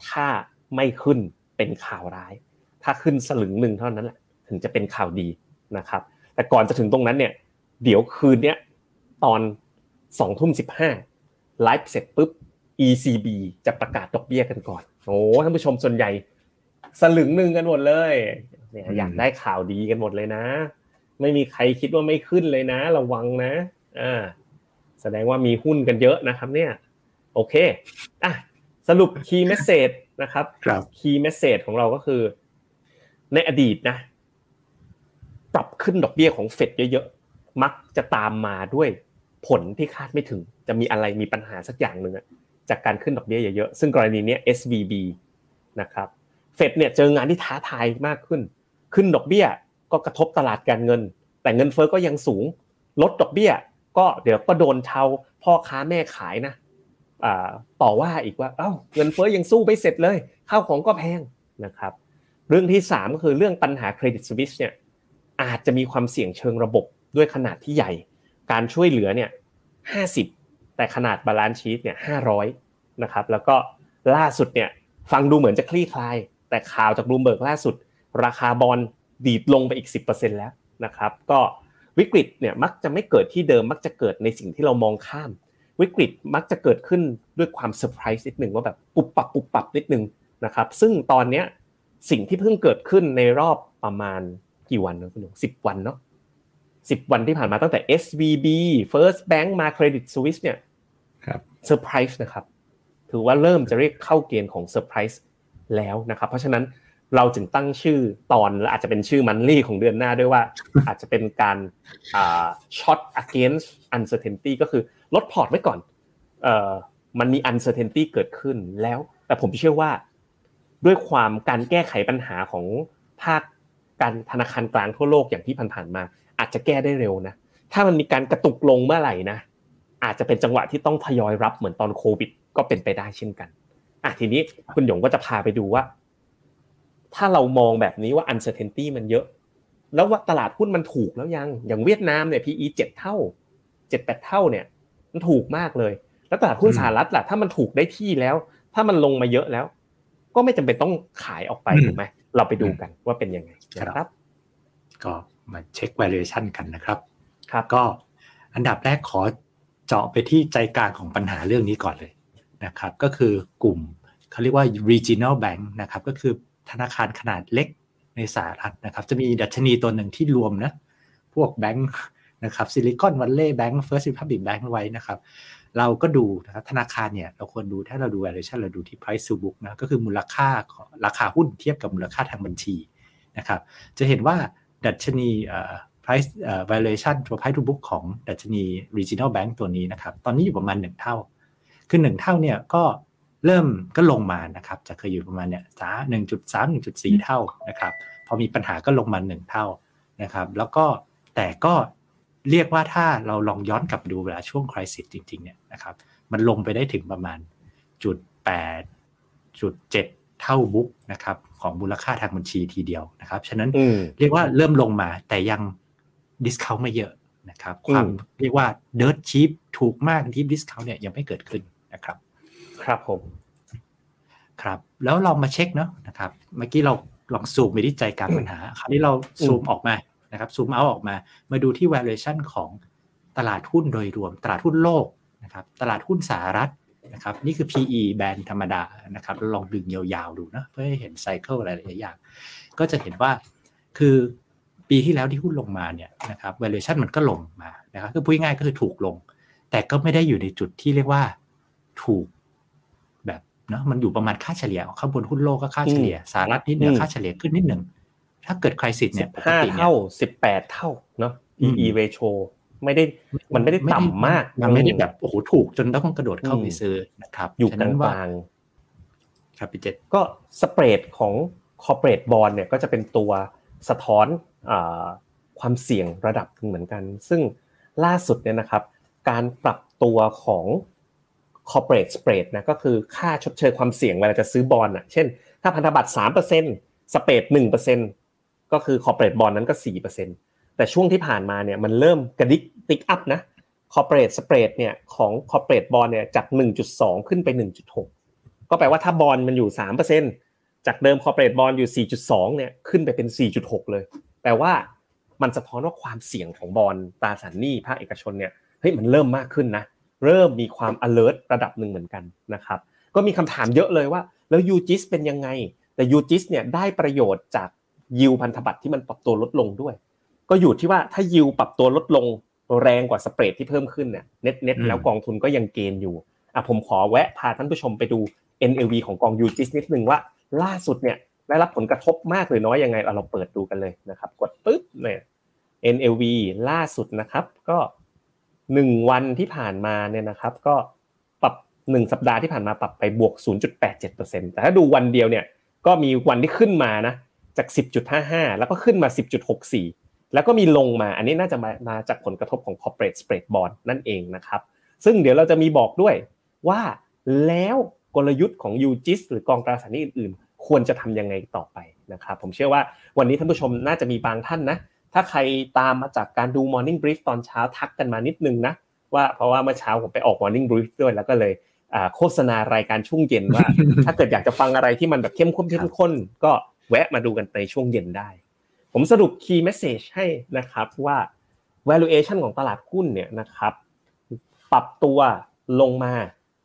ถ้าไม่ขึ้นเป็นข่าวร้าย ถ้าขึ้นสลึงหนึ่งเท่านั้นแหละถึงจะเป็นข่าวดีนะครับ แต่ก่อนจะถึงตรงนั้นเนี่ย เดี๋ยวคืนเนี้ยตอนสองทุ่มสิบห้าไลฟ์เสร็จปุ๊บ ECB จะประกาศดอกเบี้ยกันก่อนโอ้ท่านผู้ชมส่วนใหญ่ สลึงหนึ่งกันหมดเลยเนี่ยอยากได้ข่าวดีกันหมดเลยนะ ไม่มีใครคิดว่าไม่ขึ้นเลยนะ ระวังนะอ่าแสดงว่ามีหุ้นกันเยอะนะครับ เนี่ย โอเคอะสรุป key message นะครับครับ key message ของเราก็คือ ในอดีตนะปรับขึ้นดอกเบี้ยของเฟดเยอะๆ มักจะตามมาด้วยผลที่คาดไม่ถึง จะมีอะไรมีปัญหาสักอย่างหนึ่งจากการขึ้นดอกเบี้ยเยอะๆซึ่งกรณีนี้ SVB นะครับเฟดเนี่ยเจองานที่ท้าทายมากขึ้น ขึ้นดอกเบี้ยก็กระทบตลาดการเงิน แต่เงินเฟ้อก็ยังสูง ลดดอกเบี้ย ก็เดี๋ยวก็โดนเหล่าพ่อค้าแม่ขายนะต่อว่าอีกว่าเอ้าเงินเฟ้อยังสู้ไม่เสร็จเลยข้าวของก็แพงนะครับ เรื่องที่3ก็คือเรื่องปัญหา Credit Suisse เนี่ยอาจจะมีความเสี่ยงเชิงระบบ ด้วยขนาดที่ใหญ่ การช่วยเหลือเนี่ย50แต่ขนาด balance sheet เนี่ย500นะครับแล้วก็ล่าสุดเนี่ยฟังดูเหมือนจะคลี่คลาย แต่ข่าวจากบลูมเบิร์กล่าสุด ราคาบอลดีดลงไปอีก 10%แล้วนะครับก็วิกฤตเนี่ยมักจะไม่เกิดที่เดิมมักจะเกิดในสิ่งที่เรามองข้าม วิกฤตมักจะเกิดขึ้นด้วยความเซอร์ไพรส์นิดหนึ่งว่าแบบปุบปับปุบปับนิดหนึ่งนะครับซึ่งตอนเนี้ยสิ่งที่เพิ่งเกิดขึ้นในรอบประมาณกี่วันนะคุณหนุ่มสิบวันเนาะ สิบวันที่ผ่านมาตั้งแต่ SVB First Bank มา Credit Suisse เนี่ยครับเซอร์ไพรส์นะครับ ถือว่าเริ่มจะเรียกเข้าเกณฑ์ของเซอร์ไพรส์แล้วนะครับ เพราะฉะนั้นเราจึงตั้งชื่อตอนและอาจจะเป็นชื่อ monthly ของเดือนหน้าด้วยว่า อาจจะเป็นการช็อต against uncertainty ก็คือลดพอร์ตไว้ก่อนเอ่อมันมี uncertainty เกิดขึ้นแล้ว แต่ผมเชื่อว่า ด้วยความการแก้ไขปัญหาของภาคการธนาคารกลางทั่วโลกอย่างที่ผ่านๆมา อาจจะแก้ได้เร็วนะ ถ้ามันมีการกระตุกลงเมื่อไหร่นะ อาจจะเป็นจังหวะที่ต้องทยอยรับเหมือนตอนโควิด ก็เป็นไปได้เช่นกันอะทีนี้คุณหยงก็จะพาไปดูว่า ถ้าเรามองแบบนี้ว่า uncertainty มันเยอะ แล้วว่าตลาดหุ้นมันถูกแล้วยัง อย่างเวียดนามเนี่ย PE เจ็ดเท่าเจ็ดแปดเท่าเนี่ย มันถูกมากเลย แล้วตลาดหุ้นสหรัฐล่ะ ถ้ามันถูกได้ที่แล้ว ถ้ามันลงมาเยอะแล้ว ก็ไม่จำเป็นต้องขายออกไปถูกไหมเราไปดูกันว่าเป็นยังไงนะครับ ก็ มาเช็ค valuation กันนะครับครับก็อันดับแรกขอเจาะไปที่ใจกลางของปัญหาเรื่องนี้ก่อนเลยนะครับ ก็คือกลุ่มเขาเรียกว่า regional bank นะครับ ก็คือธนาคารขนาดเล็กในสหรัฐนะครับ จะมีดัชนีตัวหนึ่งที่รวมนะ พวกแบงค์นะครับซิลิคอนวัลเลย์แบงค์เฟิร์ส r ิพับ c ิ Bank ไว้นะครับ เราก็ดูนะครับธนาคารเนี่ย เราควรดูถ้าเราดู valuation เราดูที่ price to book นะ ก็คือมูลค่าของราคาหุ้นเทียบกับมูลค่าทางบัญชีนะครับ จะเห็นว่า ดัชนี price valuation ตัว price to book ของดัชนี regional bank ตัวนี้นะครับ ตอนนี้อยู่ประมาณ 1 เท่า คือ 1 เท่าเนี่ยก็เริ่มก็ลงมานะครับ จะเคยอยู่ประมาณเนี่ยสาหนึ่งจุดสามหนึ่งจุดสี่เท่านะครับ พอมีปัญหาก็ลงมา1เท่านะครับ แล้วก็แต่ก็เรียกว่าถ้าเราลองย้อนกลับดูเวลาช่วง crisis จริงๆเนี่ยนะครับ มันลงไปได้ถึงประมาณจุดแปดจุดเจ็ดเท่า book นะครับ ของมูลค่าทางบัญชีทีเดียวนะครับ ฉะนั้นเรียกว่าเริ่มลงมาแต่ยัง discount ไม่เยอะนะครับ ความเรียกว่าเดิร์ h ชีพถูกมากที่ดิสคาวเนี่ยยังไม่เกิดขึ้นนะครับ ครับผม ครับ แล้วเรามาเช็คเนาะนะครับ เมื่อกี้เราลองซูมไปที่ใจกลางปัญหา คราวนี้เราซูมออกมานะครับซูมเอาออกมา มาดูที่ valuation ของตลาดหุ้นโดยรวม ตลาดหุ้นโลกนะครับ ตลาดหุ้นสหรัฐ นะครับ นี่คือ PE แบนธรรมดานะครับลองดึงยาวๆดูนะ เพื่อให้เห็นไซเคิลอะไรหลายอย่าง ก็จะเห็นว่าคือปีที่แล้วที่หุ้นลงมาเนี่ยนะครับ valuation มันก็ลงมานะครับคือพูดง่ายก็คือถูกลง แต่ก็ไม่ได้อยู่ในจุดที่เรียกว่าถูกแบบเนาะมันอยู่ประมาณค่าเฉลี่ยข้างบนหุ้นโลกก็ค่าเฉลี่ยสหรัฐนิดเดียวค่าเฉลี่ยขึ้นนิดหนึ่งถ้าเกิดคริสิสเนี่ยปกติเท่าสิบแปดเท่าเนาะ PE ratio ไม่ได้มันไม่ได้ต่ำมาก มันไม่ได้แบบโอ้โหถูกจนต้องกระโดดเข้าไปซื้อนะครับ อยู่กลางครับพี่เจษก็สเปรดของ corporate bond เนี่ยก็จะเป็นตัวสะท้อนความเสี่ยงระดับหนึ่งเหมือนกัน ซึ่งล่าสุดเนี่ยนะครับ การปรับตัวของ corporate spread นะก็คือค่าชดเชยความเสี่ยงเวลาจะซื้อบอลอะเช่น ถ้าพันธบัตร3%สเปรด1%ก็คือ corporate bond นั้นก็ 4%แต่ช่วงที่ผ่านมาเนี่ยมันเริ่มกระดิก ติ๊กอัพนะ corporate spread เนี่ยของ corporate bond เนี่ยจาก 1.2 ขึ้นไป 1.6 ก็แปลว่าถ้าบอลมันอยู่ 3%จากเดิม corporate bond อยู่ 4.2 เนี่ยขึ้นไปเป็น 4.6 เลย แปลว่ามันสะท้อนว่าความเสี่ยงของบอลตราสารหนี้ภาคเอกชนเนี่ยเฮ้ยมันเริ่มมากขึ้นนะ เริ่มมีความ alert ระดับหนึ่งเหมือนกันนะครับก็มีคำถามเยอะเลยว่า แล้วยูจิสเป็นยังไง แต่ยูจิสเนี่ยได้ประโยชน์จากยิวพันธบัตรที่มันปรับตัวลดลงด้วย ก็อยู่ที่ว่าถ้ายิวปรับตัวลดลง แรงกว่าสเปรดที่เพิ่มขึ้นเนี่ยเน็ตเน็ตแล้วกองทุนก็ยังเกณฑ์อยู่อะผมขอแวะพาท่านผู้ชมไปดู NLV ของกองยูจิสนิดนึงว่าล่าสุดเนี่ยได้รับผลกระทบมากหรือน้อยยังไงเราเปิดดูกันเลยนะครับ กดปึ๊บเนี่ย NLV ล่าสุดนะครับก็หนึ่งวันที่ผ่านมาเนี่ยนะครับ ก็ปรับหนึ่งสัปดาห์ที่ผ่านมาปรับไปบวก 0.87%แต่ถ้าดูวันเดียวเนี่ยก็มีวันที่ขึ้นมานะจาก 10.55 แล้วก็ขึ้นมา 10.64 แล้วก็มีลงมา อันนี้น่าจะมามาจากผลกระทบของ corporate spread bond นั่นเองนะครับ ซึ่งเดี๋ยวเราจะมีบอกด้วยว่าแล้วกลยุทธ์ของ UGIS หรือกองตราสารหนี้อื่นๆ ควรจะทำยังไงต่อไปนะครับ ผมเชื่อว่าวันนี้ท่านผู้ชมน่าจะมีบางท่านนะ ถ้าใครตามมาจากการดู Morning Brief ตอนเช้าทักกันมานิดนึงนะ ว่าเพราะว่าเมื่อเช้าผมไปออก Morning Brief ด้วยแล้วก็เลยโฆษณารายการช่วงเย็นว่า ถ้าเกิดอยากจะฟังอะไรที่มันแบบเข้มข้นเข้มข้นก็แวะมาดูกันในช่วงเย็นได้ ผมสรุป Key Message ให้นะครับว่า valuation ของตลาดหุ้นเนี่ยนะครับ ปรับตัวลงมา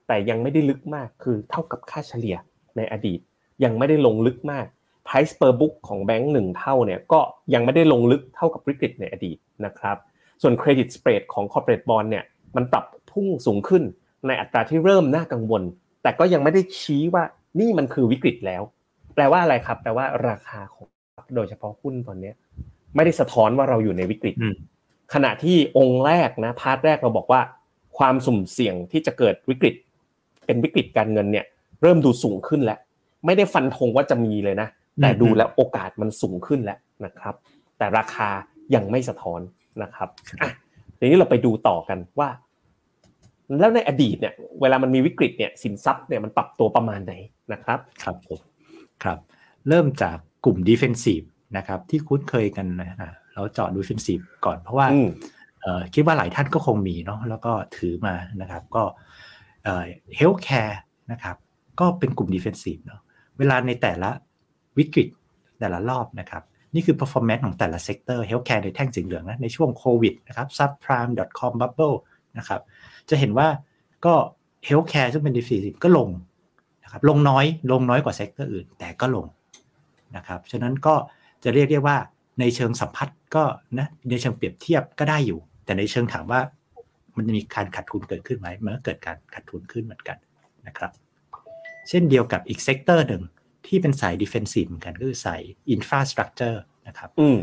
แต่ยังไม่ได้ลึกมากคือเท่ากับค่าเฉลี่ยในอดีต ยังไม่ได้ลงลึกมาก price per book ของแบงก์หนึ่งเท่าเนี่ยก็ยังไม่ได้ลงลึกเท่ากับวิกฤตในอดีตนะครับ ส่วน credit spread ของ corporate bond เนี่ยมันปรับพุ่งสูงขึ้นในอัตราที่เริ่มน่ากังวล แต่ก็ยังไม่ได้ชี้ว่านี่มันคือวิกฤตแล้ว แปลว่าอะไรครับ แปลว่าราคาของ โดยเฉพาะหุ้นตอนนี้ไม่ได้สะท้อนว่าเราอยู่ในวิกฤต ขณะที่องค์แรกนะพาร์ทแรกเราบอกว่า ความสุ่มเสี่ยงที่จะเกิดวิกฤต เป็นวิกฤตการเงินเนี่ย เริ่มดูสูงขึ้นแล้ว ไม่ได้ฟันธงว่าจะมีเลยนะ แต่ดูแล้วโอกาสมันสูงขึ้นแล้วนะครับ แต่ราคายังไม่สะท้อนนะครับอะทีนี้เราไปดูต่อกันว่า แล้วในอดีตเนี่ย เวลามันมีวิกฤตเนี่ยสินทรัพย์เนี่ยมันปรับตัวประมาณไหนนะครับ ครับผมครับ เริ่มจาก กลุ่ม defensive นะครับที่คุ้นเคยกันนะเราเจาะ defensive ก่อนเพราะว่าคิดว่าหลายท่านก็คงมีเนาะแล้วก็ถือมานะครับก็ healthcare นะครับก็เป็นกลุ่ม defensive เนาะเวลาในแต่ละวิกฤตแต่ละรอบนะครับนี่คือ performance ของแต่ละเซกเตอร์ healthcare ในแท่งสีเหลืองนะในช่วงโควิดนะครับ subprime com bubble นะครับจะเห็นว่าก็ healthcare ซึ่งเป็น defensive ก็ลงนะครับลงน้อยลงน้อยกว่า sector อื่น แต่ก็ลง นะครับฉะนั้นก็จะเรียกได้ว่าในเชิงสัมพัทธ์ก็นะในเชิงเปรียบเทียบก็ได้อยู่ แต่ในเชิงถามว่ามันจะมีการขาดทุนเกิดขึ้นไหมมันก็เกิดการขาดทุนขึ้นเหมือนกันนะครับ เช่นเดียวกับอีก sector หนึ่งที่เป็นสาย defensive เหมือนกันก็คือสาย infrastructure นะครับอืม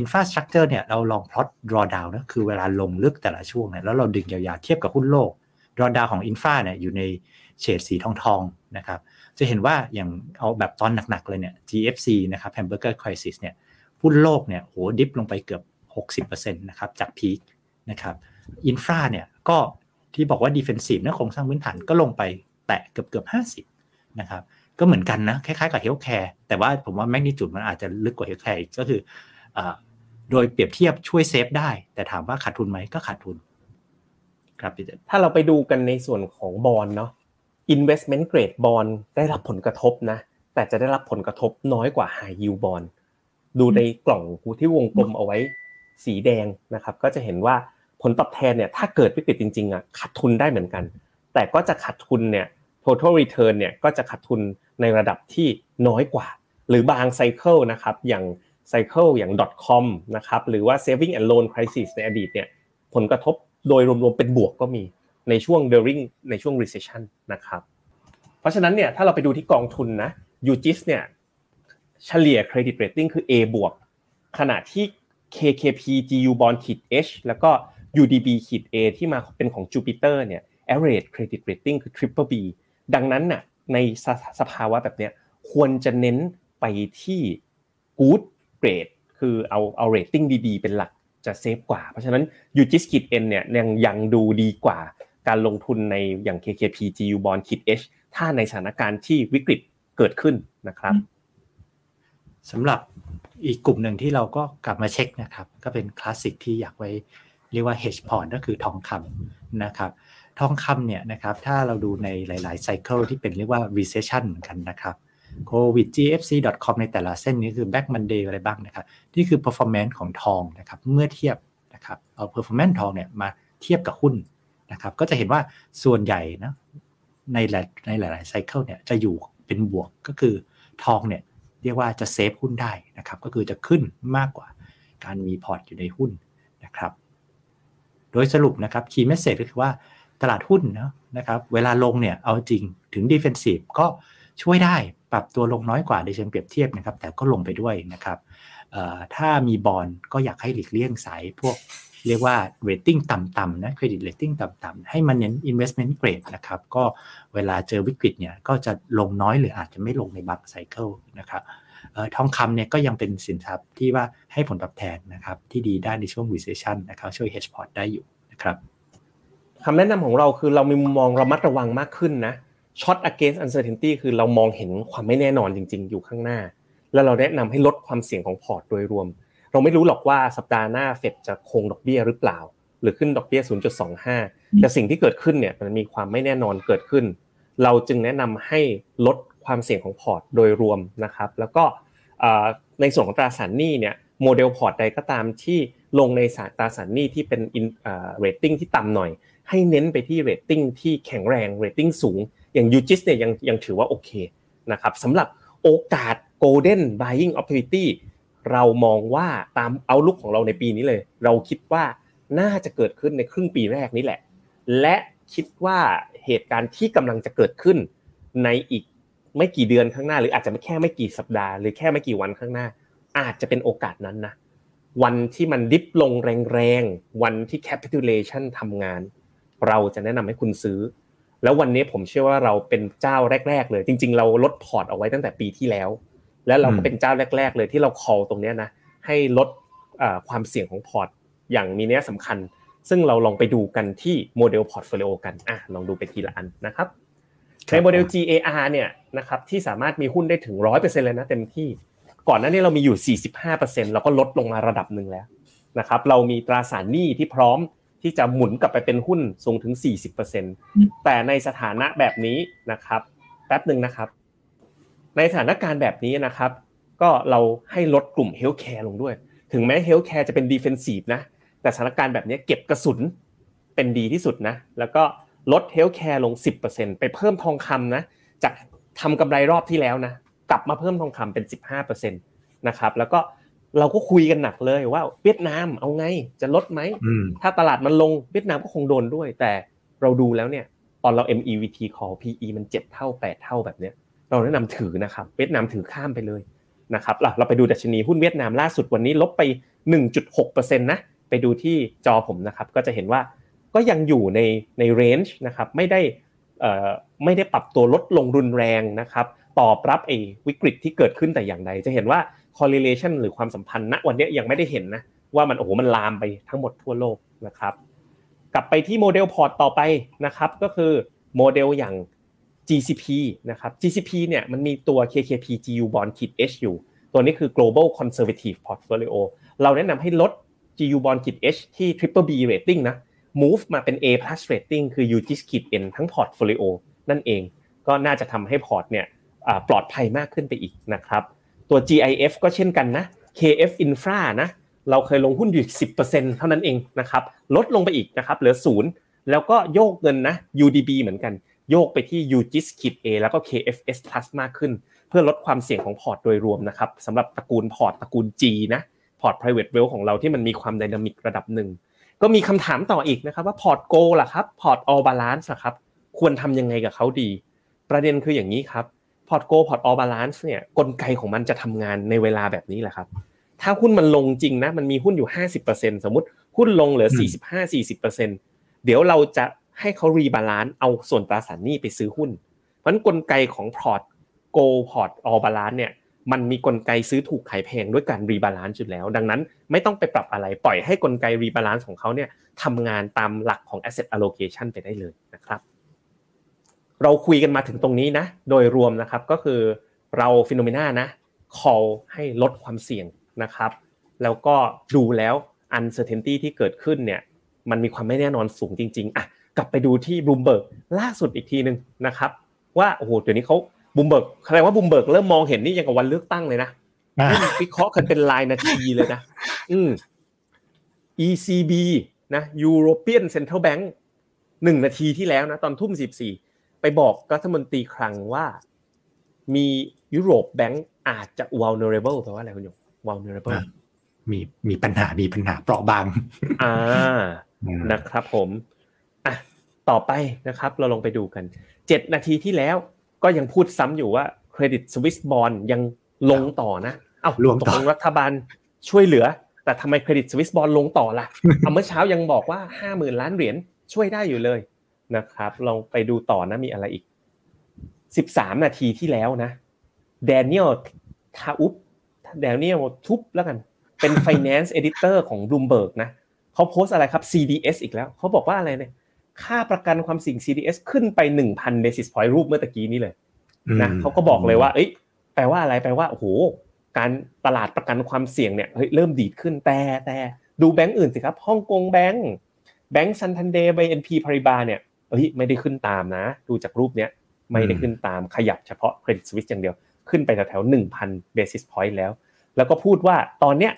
infrastructure เนี่ยเราลอง plot drawdown นะคือเวลาลงลึกแต่ละช่วงเนี่ยแล้วเราดึงยาวๆเทียบกับหุ้นโลก drawdown ของ infra เนี่ยอยู่ในเฉดสีทองทองๆนะครับ จะเห็นว่าอย่างเอาแบบตอนหนักๆเลยเนี่ย GFC นะครับ Hamburger Crisis เนี่ยหุ้นโลกเนี่ยโหดิฟลงไปเกือบ 60%นะครับจากพีคนะครับอินฟราเนี่ยก็ที่บอกว่า defensive นะโครงสร้างพื้นฐานก็ลงไปแตะเกือบเกือบ50นะครับก็เหมือนกันนะคล้ายๆกับ healthcare แต่ว่าผมว่า magnitude มันอาจจะลึกกว่า healthcare อีกก็คืออโดยเปรียบเทียบช่วยเซฟได้ แต่ถามว่าขาดทุนไหมก็ขาดทุน ครับพี่เจถ้าเราไปดูกันในส่วนของบอลเนาะ investment grade บอลได้รับผลกระทบนะ แต่จะได้รับผลกระทบน้อยกว่า high yield บอลดูในกล่องที่วงกลมเอาไว้สีแดงนะครับ ก็จะเห็นว่าผลตอบแทนเนี่ยถ้าเกิดวิกฤตจริงๆอะขาดทุนได้เหมือนกัน แต่ก็จะขาดทุนเนี่ย total return เนี่ยก็จะขาดทุนในระดับที่น้อยกว่า หรือบางไซเคิลนะครับอย่างไซเคิลอย่าง .com นะครับหรือว่า saving and loan crisis ในอดีตเนี่ยผลกระทบโดยรวมๆเป็นบวกก็มี ในช่วง during ในช่วง recession นะครับเพราะฉะนั้นเนี่ยถ้าเราไปดูที่กองทุนนะ UGIS เนี่ยเฉลี่ย credit rating คือ A บวกขณะที่ KKP GU bond ขีด H แล้วก็ UDB ขีด A ที่มาเป็นของ Jupiter เนี่ย average credit rating คือ triple B ดังนั้นน่ะในสสภาวะแบบเนี้ยควรจะเน้นไปที่ good grade คือเอาเอา rating ดีๆ เป็นหลักจะเซฟกว่า เพราะฉะนั้น UGIS ขีด N เนี่ยยังยังดูดีกว่า การลงทุนในอย่าง KKP GU bond ขีด H ถ้าในสถานการณ์ที่วิกฤตเกิดขึ้นนะครับสำหรับอีกกลุ่มหนึ่งที่เราก็กลับมาเช็คนะครับ ก็เป็นคลาสสิกที่อยากไว้เรียกว่า hedge port ก็คือทองคำนะครับทองคำเนี่ยนะครับถ้าเราดูในหลายๆไซเคิลที่เป็นเรียกว่า recession เหมือนกันนะครับ covid gfc.com ในแต่ละเส้นนี้คือ back monday อะไรบ้างนะครับนี่คือ performance ของทองนะครับเมื่อเทียบนะครับเอา performance ทองเนี่ยมาเทียบกับหุ้น นะครับก็จะเห็นว่าส่วนใหญ่นะในหลายในหลายๆไซเคิลเนี่ยจะอยู่เป็นบวกก็คือทองเนี่ยเรียกว่าจะเซฟหุ้นได้นะครับก็คือจะขึ้นมากกว่าการมีพอร์ตอยู่ในหุ้นนะครับโดยสรุปนะครับ key message ก็คือว่าตลาดหุ้นนะนะครับเวลาลงเนี่ยเอาจริงถึง defensive ก็ช่วยได้ปรับตัวลงน้อยกว่าในเชิงเปรียบเทียบนะครับแต่ก็ลงไปด้วยนะครับถ้ามีบอลก็อยากให้หลีกเลี่ยงสายพวก เรียกว่า rating ต่ำๆนะ credit rating ต่ำๆให้มันเน้น investment grade นะครับก็เวลาเจอวิกฤตเนี่ยก็จะลงน้อยหรืออาจจะไม่ลงในบาง cycle นะครับทองคำเนี่ยก็ยังเป็นสินทรัพย์ที่ว่าให้ผลตอบแทนนะครับที่ดีได้ในช่วง recession นะครับช่วย hedge พอร์ต ได้อยู่นะครับคำแนะนำของเราคือเรามีมุมมองระมัดระวังมากขึ้นนะ short against uncertainty คือเรามองเห็นความไม่แน่นอนจริง ๆ อยู่ข้างหน้า แล้วเราแนะนำให้ลดความเสี่ยงของพอร์ตโดยรวม เราไม่รู้หรอกว่าสัปดาห์หน้าเฟดจะคงดอกเบี้ยหรือเปล่า หรือขึ้นดอกเบี้ย 0.25 แต่สิ่งที่เกิดขึ้นเนี่ยมันมีความไม่แน่นอนเกิดขึ้น เราจึงแนะนำให้ลดความเสี่ยงของพอร์ตโดยรวมนะครับ แล้วก็ในส่วนของตราสารหนี้เนี่ยโมเดลพอร์ตใดก็ตามที่ลงในตราสารหนี้ที่เป็นเรตติ้งที่ต่ำหน่อย ให้เน้นไปที่เรตติ้งที่แข็งแรงเรตติ้งสูง อย่าง UGIS เนี่ยยังยังถือว่าโอเคนะครับสำหรับโอกาส golden buying opportunity เรามองว่าตามเอาลุกของเราในปีนี้เลย เราคิดว่าน่าจะเกิดขึ้นในครึ่งปีแรกนี้แหละ และคิดว่าเหตุการณ์ที่กำลังจะเกิดขึ้น ในอีกไม่กี่เดือนข้างหน้า หรืออาจจะไม่แค่ไม่กี่สัปดาห์หรือแค่ไม่กี่วันข้างหน้า อาจจะเป็นโอกาสนั้นนะวันที่มันดิฟลงแรงๆ วันที่ capitulation ทำงาน เราจะแนะนำให้คุณซื้อ แล้ววันนี้ผมเชื่อว่าเราเป็นเจ้าแรก ๆ เลย จริง ๆ เราลดพอร์ตเอาไว้ตั้งแต่ปีที่แล้ว แล้วเราก็เป็นเจ้าแรก ๆ เลยที่เรา call ตรงนี้นะให้ลดความเสี่ยงของพอร์ตอย่างมีนัยสำคัญ ซึ่งเราลองไปดูกันที่ model portfolio กันอะลองดูไปทีละอันนะครับในโมเดล GAR เนี่ยนะครับที่สามารถมีหุ้นได้ถึง 100%เลยนะเต็มที่ก่อนหน้านี้เรามีอยู่ 45%เราก็ลดลงมาระดับหนึ่งแล้วนะครับเรามีตราสารหนี้ที่พร้อมที่จะหมุนกลับไปเป็นหุ้นสูงถึง 40%แต่ในสถานะแบบนี้นะครับแป๊บหนึ่งนะครับ ในสถานการณ์แบบนี้นะครับ ก็เราให้ลดกลุ่ม healthcare ลงด้วย ถึงแม้ healthcare จะเป็น defensive นะแต่สถานการณ์แบบนี้เก็บกระสุนเป็นดีที่สุดนะ แล้วก็ลด healthcare ลง 10%ไปเพิ่มทองคำนะจากทำกำไรรอบที่แล้วนะกลับมาเพิ่มทองคำเป็น 15%นะครับแล้วก็เราก็คุยกันหนักเลยว่าเวียดนามเอาไงจะลดไหมอืมถ้าตลาดมันลงเวียดนามก็คงโดนด้วย แต่เราดูแล้วเนี่ยตอนเรา MEVT call PE มัน7เท่า8เท่าแบบเนี้ย เราแนะนำถือนะครับ เวียดนามถือข้ามไปเลยนะครับเราเราไปดูดัชนีหุ้นเวียดนามล่าสุดวันนี้ลบไป 1.6%นะไปดูที่จอผมนะครับ ก็จะเห็นว่าก็ยังอยู่ในในเรนจ์นะครับไม่ได้ไม่ได้ปรับตัวลดลงรุนแรงนะครับ ตอบรับไอ้วิกฤตที่เกิดขึ้นแต่อย่างใด จะเห็นว่า correlation หรือความสัมพันธ์ณวันนี้ยังไม่ได้เห็นนะว่ามันโอ้โหมันลามไปทั้งหมดทั่วโลกนะครับ กลับไปที่โมเดลพอร์ตต่อไปนะครับ ก็คือโมเดลอย่าง GCP นะครับ GCP เนี่ยมันมีตัว KKP GU Bond ขีด H อยู่ ตัวนี้คือ Global Conservative Portfolio เราแนะนำให้ลด GU Bond ขีด H ที่ Triple B rating นะ move มาเป็น A plus rating คือ UGIS ขีด N ทั้ง portfolio นั่นเอง ก็น่าจะทำให้พอร์ตเนี่ยปลอดภัยมากขึ้นไปอีกนะครับ ตัว GIF ก็เช่นกันนะ KF Infra นะ เราเคยลงหุ้นอยู่ 10%เท่านั้นเองนะครับ ลดลงไปอีกนะครับ เหลือศูนย์แล้วก็โยกเงินนะ UDB เหมือนกัน โยกไปที่ UGIS Kit A แล้วก็ KFS Plus มากขึ้น เพื่อลดความเสี่ยงของพอร์ตโดยรวมนะครับสำหรับตระกูลพอร์ตตระกูล G นะพอร์ต private wealth ของเราที่มันมีความ dynamic ระดับหนึ่งก็มีคำถามต่ออีกนะครับว่าพอร์ตโกล่ะครับพอร์ต all balance ล่ะครับควรทำยังไงกับเขาดี ประเด็นคืออย่างนี้ครับพอร์ตโกพอร์ต all balance เนี่ยกลไกของมันจะทำงานในเวลาแบบนี้แหละครับถ้าหุ้นมันลงจริงนะมันมีหุ้นอยู่ 50%สมมติหุ้นลงเหลือ 45-40%เดี๋ยวเราจะ ให้เขา rebalance เอาส่วนตราสารหนี้ไปซื้อหุ้น เพราะฉะนั้นกลไกของพอร์ตโกพอร์ต all balance เนี่ยมันมีกลไกซื้อถูกขายแพงด้วยการ rebalance อยู่แล้ว ดังนั้นไม่ต้องไปปรับอะไรปล่อยให้กลไก rebalance ของเขาเนี่ยทำงานตามหลักของ asset allocation ไปได้เลยนะครับ เราคุยกันมาถึงตรงนี้นะ โดยรวมนะครับก็คือเรา Finnomena นะ call ให้ลดความเสี่ยงนะครับ แล้วก็ดูแล้ว uncertainty ที่เกิดขึ้นเนี่ยมันมีความไม่แน่นอนสูงจริงๆอะ กลับไปดูที่บูมเบิร์กล่าสุดอีกทีหนึ่งนะครับว่าโอ้โหเดี๋ยวนี้เขาบูมเบิร์กแสดงว่าบูมเบิร์กเริ่มมองเห็นนี่ยังกับวันเลือกตั้งเลยนะอ่าเล่นวิเคราะห์กันเป็นรายนาทีเลยนะอืม ECB นะ European Central Bank หนึ่งนาทีที่แล้วนะ ตอนทุ่มสิบสี่ไปบอกรัฐมนตรีคลังว่า มียุโรปแบงก์อาจจะ vulnerable แปลว่าอะไรคุณหยง vulnerable อะมีมีปัญหามีปัญหาเปราะบาง อ่าอืมนะครับผมอะ ต่อไปนะครับ เราลองไปดูกัน 7 นาทีที่แล้วก็ยังพูดซ้ำอยู่ว่าเครดิตสวิสบอลยังลงต่อนะ เอ้าลงตกต่อลงรัฐบาลช่วยเหลือ แต่ทำไมเครดิตสวิสบอลลงต่อล่ะเอาเมื่อเช้ายังบอกว่า 5 0,000 ล้านเหรียญช่วยได้อยู่เลยนะครับลองไปดูต่อนะมีอะไรอีก 13 นาทีที่แล้วนะแดเนียลทาอุปแดเนียลทุบแล้วกัน เป็น finance editor ของ Bloomberg นะเขาโพสต์อะไรครับ CDS อีกแล้วเขาบอกว่าอะไรเนี่ย ค่าประกันความเสี่ยง CDS ขึ้นไป 1,000 basis point รูปเมื่อตะกี้นี้เลยนะเขาก็บอกเลยว่า เอ้ยแปลว่าอะไรแปลว่าโอ้โหการตลาดประกันความเสี่ยงเนี่ยเฮ้ยเริ่มดีดขึ้นแต่แต่ดูแบงก์อื่นสิครับฮ่องกงแบงก์แบงก์ซันทันเดย์ BNP Paribas เนี่ยเฮ้ยไม่ได้ขึ้นตามนะ ดูจากรูปเนี้ยไม่ได้ขึ้นตามขยับเฉพาะ Credit Suisse อย่างเดียว ขึ้นไปแถวๆ1,000 basis point แล้ว แล้วก็พูดว่าตอนเนี้ย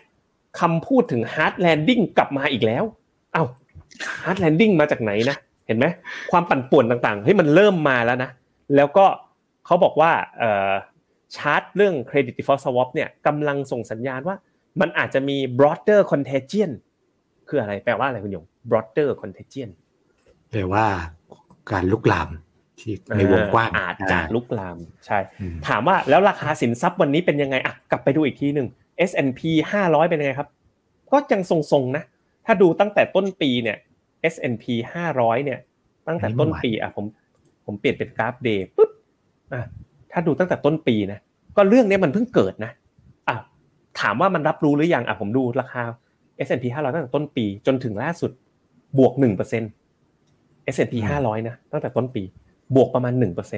คำพูดถึง hard landing กลับมาอีกแล้ว เอ้า hard landing มาจากไหนนะ เห็นไหมความปั่นป่วนต่างๆเฮ้ยมันเริ่มมาแล้วนะแล้วก็เขาบอกว่าเอ่อชาร์ตเรื่อง credit default swap เนี่ยกำลังส่งสัญญาณว่า มันอาจจะมี broader contagion คืออะไรแปลว่าอะไรคุณหยง broader contagion แปลว่าการลุกลามที่ในวงกว้างอาจจะลุกลามใช่อืมถามว่าแล้วราคาสินทรัพย์วันนี้เป็นยังไงอะกลับไปดูอีกทีหนึ่ง S&P 500 เป็นยังไงครับ ก็ยังทรงๆนะ ถ้าดูตั้งแต่ต้นปีเนี่ย S&P 500 เนี่ย ตั้งแต่ต้นปีอะผมผมเปลี่ยนเป็นกราฟเดย์ปุ๊บอะถ้าดูตั้งแต่ต้นปีนะก็เรื่องนี้มันเพิ่งเกิดนะอะถามว่ามันรับรู้หรือยังอะผมดูราคา S&P 500 ตั้งแต่ต้นปี จนถึงล่าสุดบวก1% S&P 500 นะตั้งแต่ต้นปี บวกประมาณ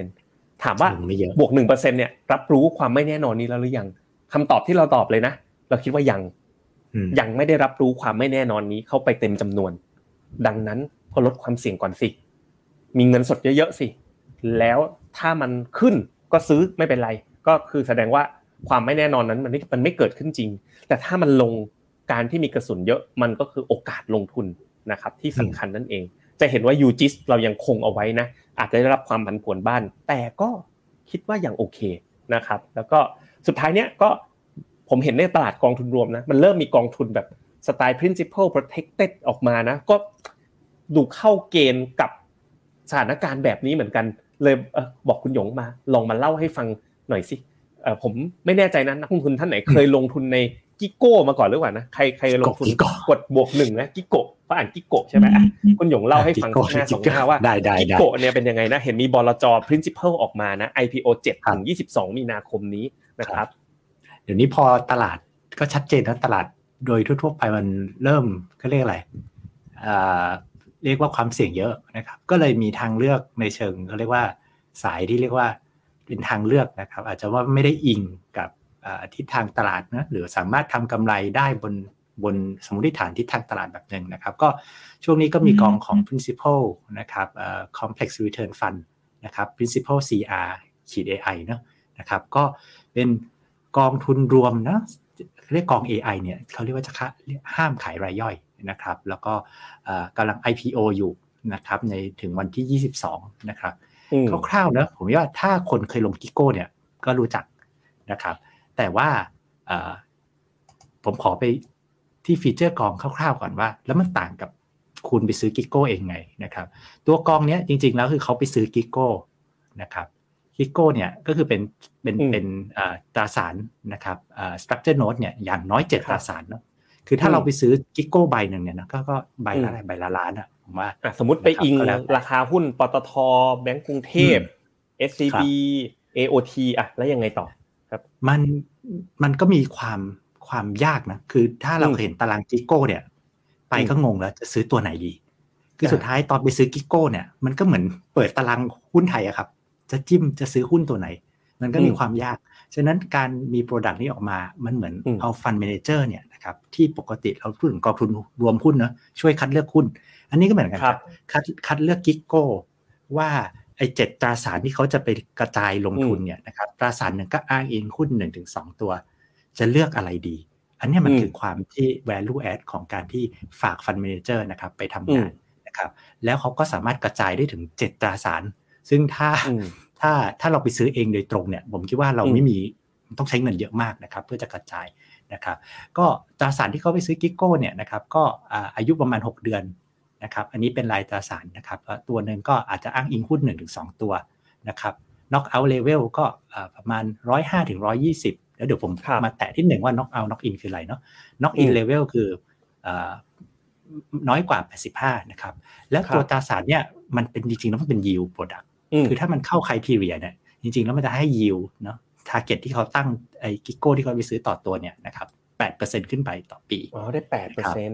1%ถามว่าลงไม่เยอะบวกหนึ่งเปอร์เซ็นเนี่ย รับรู้ความไม่แน่นอนนี้แล้วหรือยังคำตอบที่เราตอบเลยนะ เราคิดว่ายังอืมยังไม่ได้รับรู้ความไม่แน่นอนนี้เข้าไปเต็มจำนวน ดังนั้นก็ลดความเสี่ยงก่อนสิ มีเงินสดเยอะๆสิ แล้วถ้ามันขึ้นก็ซื้อไม่เป็นไร ก็คือแสดงว่าความไม่แน่นอนนั้นมันไม่มันไม่เกิดขึ้นจริง แต่ถ้ามันลงการที่มีกระสุนเยอะมันก็คือโอกาสลงทุนนะครับที่สำคัญนั่นเอง จะเห็นว่ายูจิสเรายังคงเอาไว้นะ อาจจะได้รับความผันผวนบ้าน แต่ก็คิดว่าอยังโอเคนะครับ แล้วก็สุดท้ายเนี้ยก็ผมเห็นในตลาดกองทุนรวมนะมันเริ่มมีกองทุนแบบ สไตล์ principal protected ออกมานะ ก็ดูเข้าเกณฑ์กับสถานการณ์แบบนี้เหมือนกัน เลยเออบอกคุณหยงมา ลองมาเล่าให้ฟังหน่อยสิเออผมไม่แน่ใจนะนักลงทุนท่านไหนเคยลงทุนในกิโก้มาก่อนหรือเปล่านะใครใครลงทุนกิโก้กดบวกหนึ่งนะกิโก้เขาอ่านกิโก้ใช่ไหมอะคุณหยงเล่าให้ฟังสักหน้าสองหน้าว่าได้ได้กิได้โก้เนี่ยเป็นยังไงนะ เห็นมีบลจ principal ออกมานะ IPO 7ครับถึง22 มีนาคมนี้นะครับ เดี๋ยวนี้พอตลาดก็ชัดเจนนะตลาด โดยทั่วๆไปมันเริ่มเขาเรียกอะไรอ่าเรียกว่าความเสี่ยงเยอะนะครับ ก็เลยมีทางเลือกในเชิงเขาเรียกว่าสายที่เรียกว่าเป็นทางเลือกนะครับ อาจจะว่าไม่ได้อิงกับอ่าทิศทางตลาดนะหรือสามารถทำกำไรได้บนบนสมมติฐานทิศทางตลาดแบบหนึ่งนะครับ ก็ช่วงนี้ก็มีกองของ principal นะครับเอ่อ complex return fund นะครับ principal CR ขีด AI เนอะนะครับ ก็เป็นกองทุนรวมนะ เรียกกอง AI เนี่ยเขาเรียกว่าจะคะห้ามขายรายย่อยนะครับ แล้วก็เอ่อกำลัง IPO อยู่นะครับในถึงวันที่ 22 นะครับอืมคร่าวๆนะผมว่าถ้าคนเคยลงกิโก้เนี่ยก็รู้จักนะครับ แต่ว่าเอ่อผมขอไปที่ฟีเจอร์กองคร่าวๆก่อนว่า แล้วมันต่างกับคุณไปซื้อกิโก้เองไงนะครับ ตัวกองเนี้ยจริงๆแล้วคือเขาไปซื้อกิโก้นะครับ กิโก้เนี่ยก็คือเป็นเป็นอืมเป็นอ่าตราสารนะครับอ่า structure note เนี่ยอย่างน้อยเจ็ดครับตราสารเนาะคือถ้าอืมเราไปซื้อกิโก้ใบหนึ่งเนี่ยนะก็ก็ใบอืละมอะไรใบละล้านอะผมว่าอะสมมติไปอิงนะครับก็แล้วแต่ราคาหุ้นปตทแบงก์กรุงเทพ SCB AOT อะแล้วยังไงต่อมันมันก็มีความความยากนะ คือถ้าเราอืมเห็นตาราง KIKO เนี่ย ไปก็งงแล้วจะซื้อตัวไหนดี คืออ่าสุดท้ายตอนไปซื้อ KIKO เนี่ย มันก็เหมือนเปิดตารางหุ้นไทยอะครับ จะจิ้มจะซื้อหุ้นตัวไหน มันก็มีความยาก ฉะนั้นการมี product นี้ออกมา มันเหมือนอืมเอา fund manager เนี่ยนะครับที่ปกติเราพูดถึงกองทุนรวมหุ้นเนอะช่วยคัดเลือกหุ้น อันนี้ก็เหมือนกันครับคัดคัดเลือก KIKO ว่าไอ้เจ็ดตราสารที่เขาจะไปกระจายลงทุนเนี่ยนะครับตราสารหนึ่งก็อ้างอิงหุ้นหนึ่งถึงสองตัว จะเลือกอะไรดี อันเนี้ยมันอืมคือความที่ value add ของการที่ฝาก fund manager นะครับไปทำงานนะครับแล้วเขาก็สามารถกระจายได้ถึงเจ็ดตราสาร ซึ่งถ้าอืม ถ้าถ้าเราไปซื้อเองโดยตรงเนี่ยผมคิดว่าเราอืมไม่มีต้องใช้เงินเยอะมากนะครับ เพื่อจะกระจายนะครับ ก็ตราสารที่เขาไปซื้อ KIKO เนี่ยนะครับก็อ่าอายุประมาณ 6 เดือนนะครับอันนี้เป็นรายตราสารนะครับแล้วตัวหนึ่งก็อาจจะอ้างอิงหุ้นหนึ่งถึงสองตัวนะครับ knock out level ก็อ่าประมาณ 105ถึง120 แล้วเดี๋ยวผมครับมาแตะที่หนึ่งว่า knock out knock in คืออะไรเนาะ knock in อืม level คืออาน้อยกว่า 85 นะครับ แล้วครับตัวตราสารเนี่ยมันเป็นจริงๆแล้วมันเป็น yield product อืม คือถ้ามันเข้า criteria เนี่ยจริงๆ แล้วมันจะให้ yield เนาะ target ที่เขาตั้งไอ้ KIKO ที่เขาไปซื้อต่อตัวเนี่ยนะครับแปดเปอร์เซ็นขึ้นไปต่อปีอ๋อได้ครับแปดเปอร์เซ็น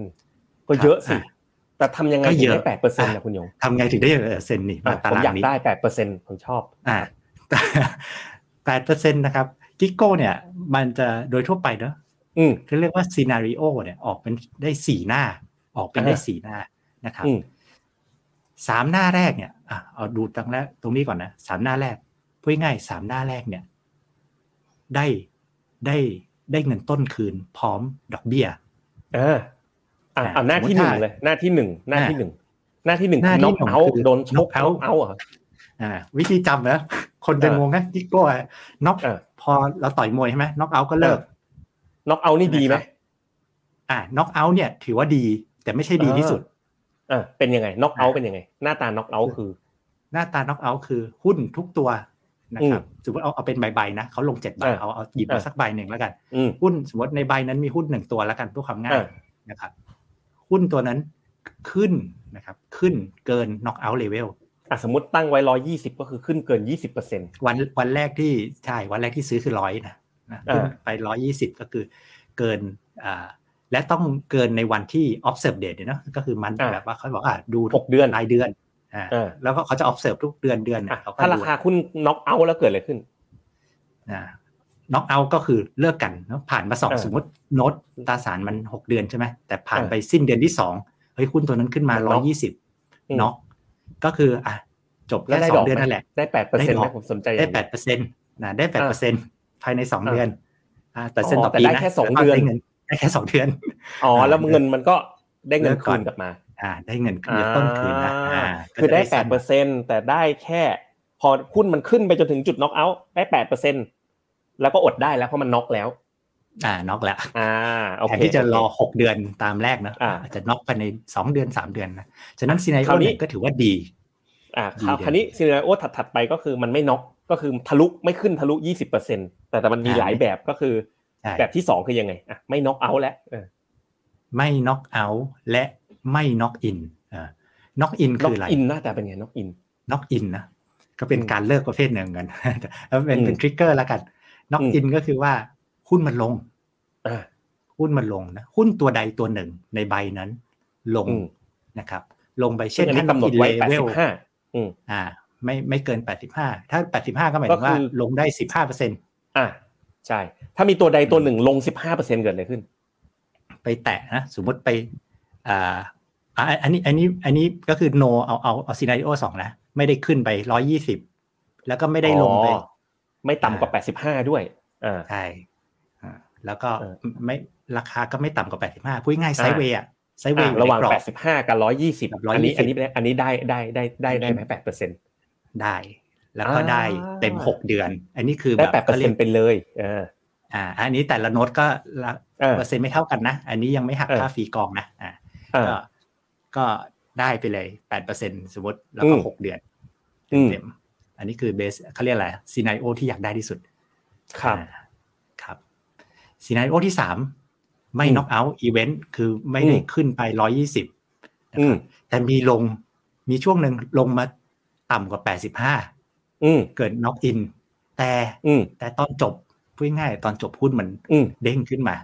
ก็เยอะสิอะแต่ทำยังไงก็ถึเยงอะได้แปดเปอร์เซ็นต์นะคุณหยงทำไงถึงได้เปอร์เซ็นต์นี่อะมาตาผมรางอยากนี้ได้แปดเปอร์เซ็นต์ผมชอบอ่าแปดเปอร์เซ็นต์นะครับกิโก้เนี่ย มันจะโดยทั่วไปเนาะอืมเขาเรียกว่าซีนารีโอเนี่ยออกเป็นได้สี่หน้า ออกเป็นได้อ่าสี่หน้านะครับอืม สามหน้าแรกเนี่ยอะเอาดูตรงแรกตรงนี้ก่อนนะสามหน้าแรกพูดง่ายๆสามหน้าแรกเนี่ย ได้ได้ได้เงินต้นคืนพร้อมดอกเบี้ยอ่าอะอะเอาหน้าที่หนึ่งสมมุติถ้าเลย หน้าที่หนึ่งหน้าที่หนึ่งหน้าที่หนึ่งหน้าที่น็อกหนึ่งเอาคือโดนชก knock น็ out อกเอาเหรออ่า วิธีจำนะคนจะเอองงนะกิโก้น็อกเออพอเราต่อยมวยใช่ไหมน็อกเอาก็เลิกน็อกเอานี่ดีไหมนะครับอ่าน็อกเอาเนี่ย ถือว่าดี แต่ไม่ใช่ดีที่สุด อ่าเป็นยังไงน็อกเอาเป็นยังไง หน้าตาน็อกเอาคือ หน้าตาน็อกเอาคือหุ้นทุกตัวนะครับสมมติเอาเอาเป็นใบๆนะเขาลงเจ็ดใบเออเอาเอาหยิบเอมาอสักใบหนึ่งแล้วกันอืมหุ้นสมมติในใบนั้นมีหุ้นหนึ่งตัวแล้วกันเพื่อความง่าเอยอนะครับหุ้นตัวนั้นขึ้นนะครับ ขึ้นเกิน knock out level อะสมมติตั้งไว้ร้อยี่สิบก็คือขึ้นเกินยี่สิบเปอร์เซ็นต์วันวันแรกที่ใช่วันแรกที่ซื้อคือร้อยนะนะอ่าขึ้นไปร้อยี่สิบก็คือเกินอ่า และต้องเกินในวันที่ observe date เนี่ยเนอะก็คือมันแบบว่าเขาบอกอะดูหกเดือนรายเดือนอ่าเออแล้วก็เขาจะ observe ทุกเดือนเดือนอะเนี่ยเขาก็ถ้าราดูคาหุ้นน็อกเอาแล้วเกิดอะไรขึ้นอ่า knock out ก็คือเลิกกันเนอะผ่านมาสองเออสมมติโน้ตตราสารมันหกเดือนใช่ไหมแต่ผ่านเออไปสิ้นเดือนที่สองเฮ้ยหุ้นตัวนั้นขึ้นมามันร้น็ออยกยี่สิบอืมน็อกก็คืออะจบแล้แค่วได้สดอองกเดือนไหมนั่นแหละได้แปดเปอร์เซ็นต์ได้ไหดมอกผมสนใจอได้ย่างแปนี้ดเปอร์เซ็นต์นะได้แปดเปอร์เซ็นต์ภายในสองอ่าเดือนอ่าแต่เซ็นต่อแต่ปีได้นะแค่สองล้วก็เดือน ได้เงินได้แค่สองเดือน อ๋อ แล้วอ่าเงินมันก็ได้เงินเลิกก่คือนนกลับมา อ่า ได้เงินคืนต้นคืนนะอ่า คือได้ก็จะแปดเปอร์เซ็นแต่ได้แค่ พอหุ้นมันขึ้นไปจนถึงจุดน็อกเอาท์ได้แปดเปอร์เซ็นแล้วก็อดได้แล้วเพราะมันน็อกแล้ว อ่า น็อกแล้ว อ่าโอแทเคนที่จะรอโเคหกเดือนตามแรกนะอ่าอาจจะน็อกภายในสองเดือนสามเดือนนะ ฉะนั้นซีไนคโอราวนี้เนี่ยก็ถือว่าดี อ่าดีคราวเด่นคราวนี้ซีนาริโอถัดๆไปก็คือมันไม่น็อกก็คือทะลุไม่ขึ้นทะลุยี่สิบเปอร์เซ็นแต่แต่มันมีอ่าหลายแบบก็คือใช่ แบบที่สองคือยังไงอะไม่น็อกเอาท์แล้วเออไม่น็อกเอาท์และไม่น็อกอินอ่าน็อกอินน็อคืกออะไรอินหน้าตาเป็นไงน็อกอินน็อกอินนะก็เป็นอืมการเลิกประเภทหนึ่งกันแล้วเป็นอืมเป็นทริกเกอร์แล้วกันน็อกอืมอินก็คือว่าหุ้นมันลงอ่าหุ้นมันลงนะหุ้นตัวใดตัวหนึ่งในใบนั้น ลงอืมนะครับ ลงไปเช่เช่นนอันนี้กำหนดไว้แปดเวสิลบห้าอืมอ่า ไม่ไม่เกินแปดสิบห้าถ้าแปดสิบห้าก็หมายถึงว่าก็คือลงได้สิบห้าเปอร์เซ็นอ่า ใช่ ถ้ามีตัวใดตัวหนึ่งลงสิบห้าเปอร์เซ็นเกิดอะไรขึ้น ไปแตะนะ สมมติไปอ่าอ่าอันนี้อันนี้อันนี้ก็คือ no เอาเอาเอาซีนาริโอสองนะ ไม่ได้ขึ้นไปร้อยี่สิบแล้วก็ไม่ได้ลงไปอ๋อไม่ต่ำกว่าแปดสิบห้าด้วยอ่าใช่อ่าแล้วก็เออไม่ราคาก็ไม่ต่ำกว่าแปดสิบห้าพูดง่ายไซด์เวย์อะไซด์เวอ่าย์ระหว่างกรอบแปดสิบห้ากับร้อยยี่สิบกับอันนี้120อันนี้อันนี้ได้ได้ได้ได้ได้ไหมแปดเปอร์เซ็นต์ได้ แล้วก็อ่าได้เต็มหกเดือน อันนี้คือได้แบบแปดเปอร์ขาเซ็รีนยกต์เป็นเลยอ่าอ่าอันนี้แต่ละโน้ตก็ละเออเปอร์เซ็นต์ไม่เท่ากันนะ อันนี้ยังไม่หักเออค่า fee กองนะอ่าอ่าก็ก็ได้ไปเลยแปดเปอร์เซ็นสมมติแล้วก็อืมหกเดือนอืมเต็มๆอันนี้คือ best เขาเรียกอะไร scenario ที่อยากได้ที่สุด ครับอ่าครับ scenario ที่สามไม่อืม knock out event คือไม่ได้อืมขึ้นไปร้อยี่สิบอืมแต่มีลงมีช่วงหนึ่งลงมาต่ำกว่าแปดสิบห้า อืมเกิดน็อกอิน แต่อืมแต่ตอนจบพูดง่ายๆตอนจบหุ้นมันอืมเด้งขึ้นมา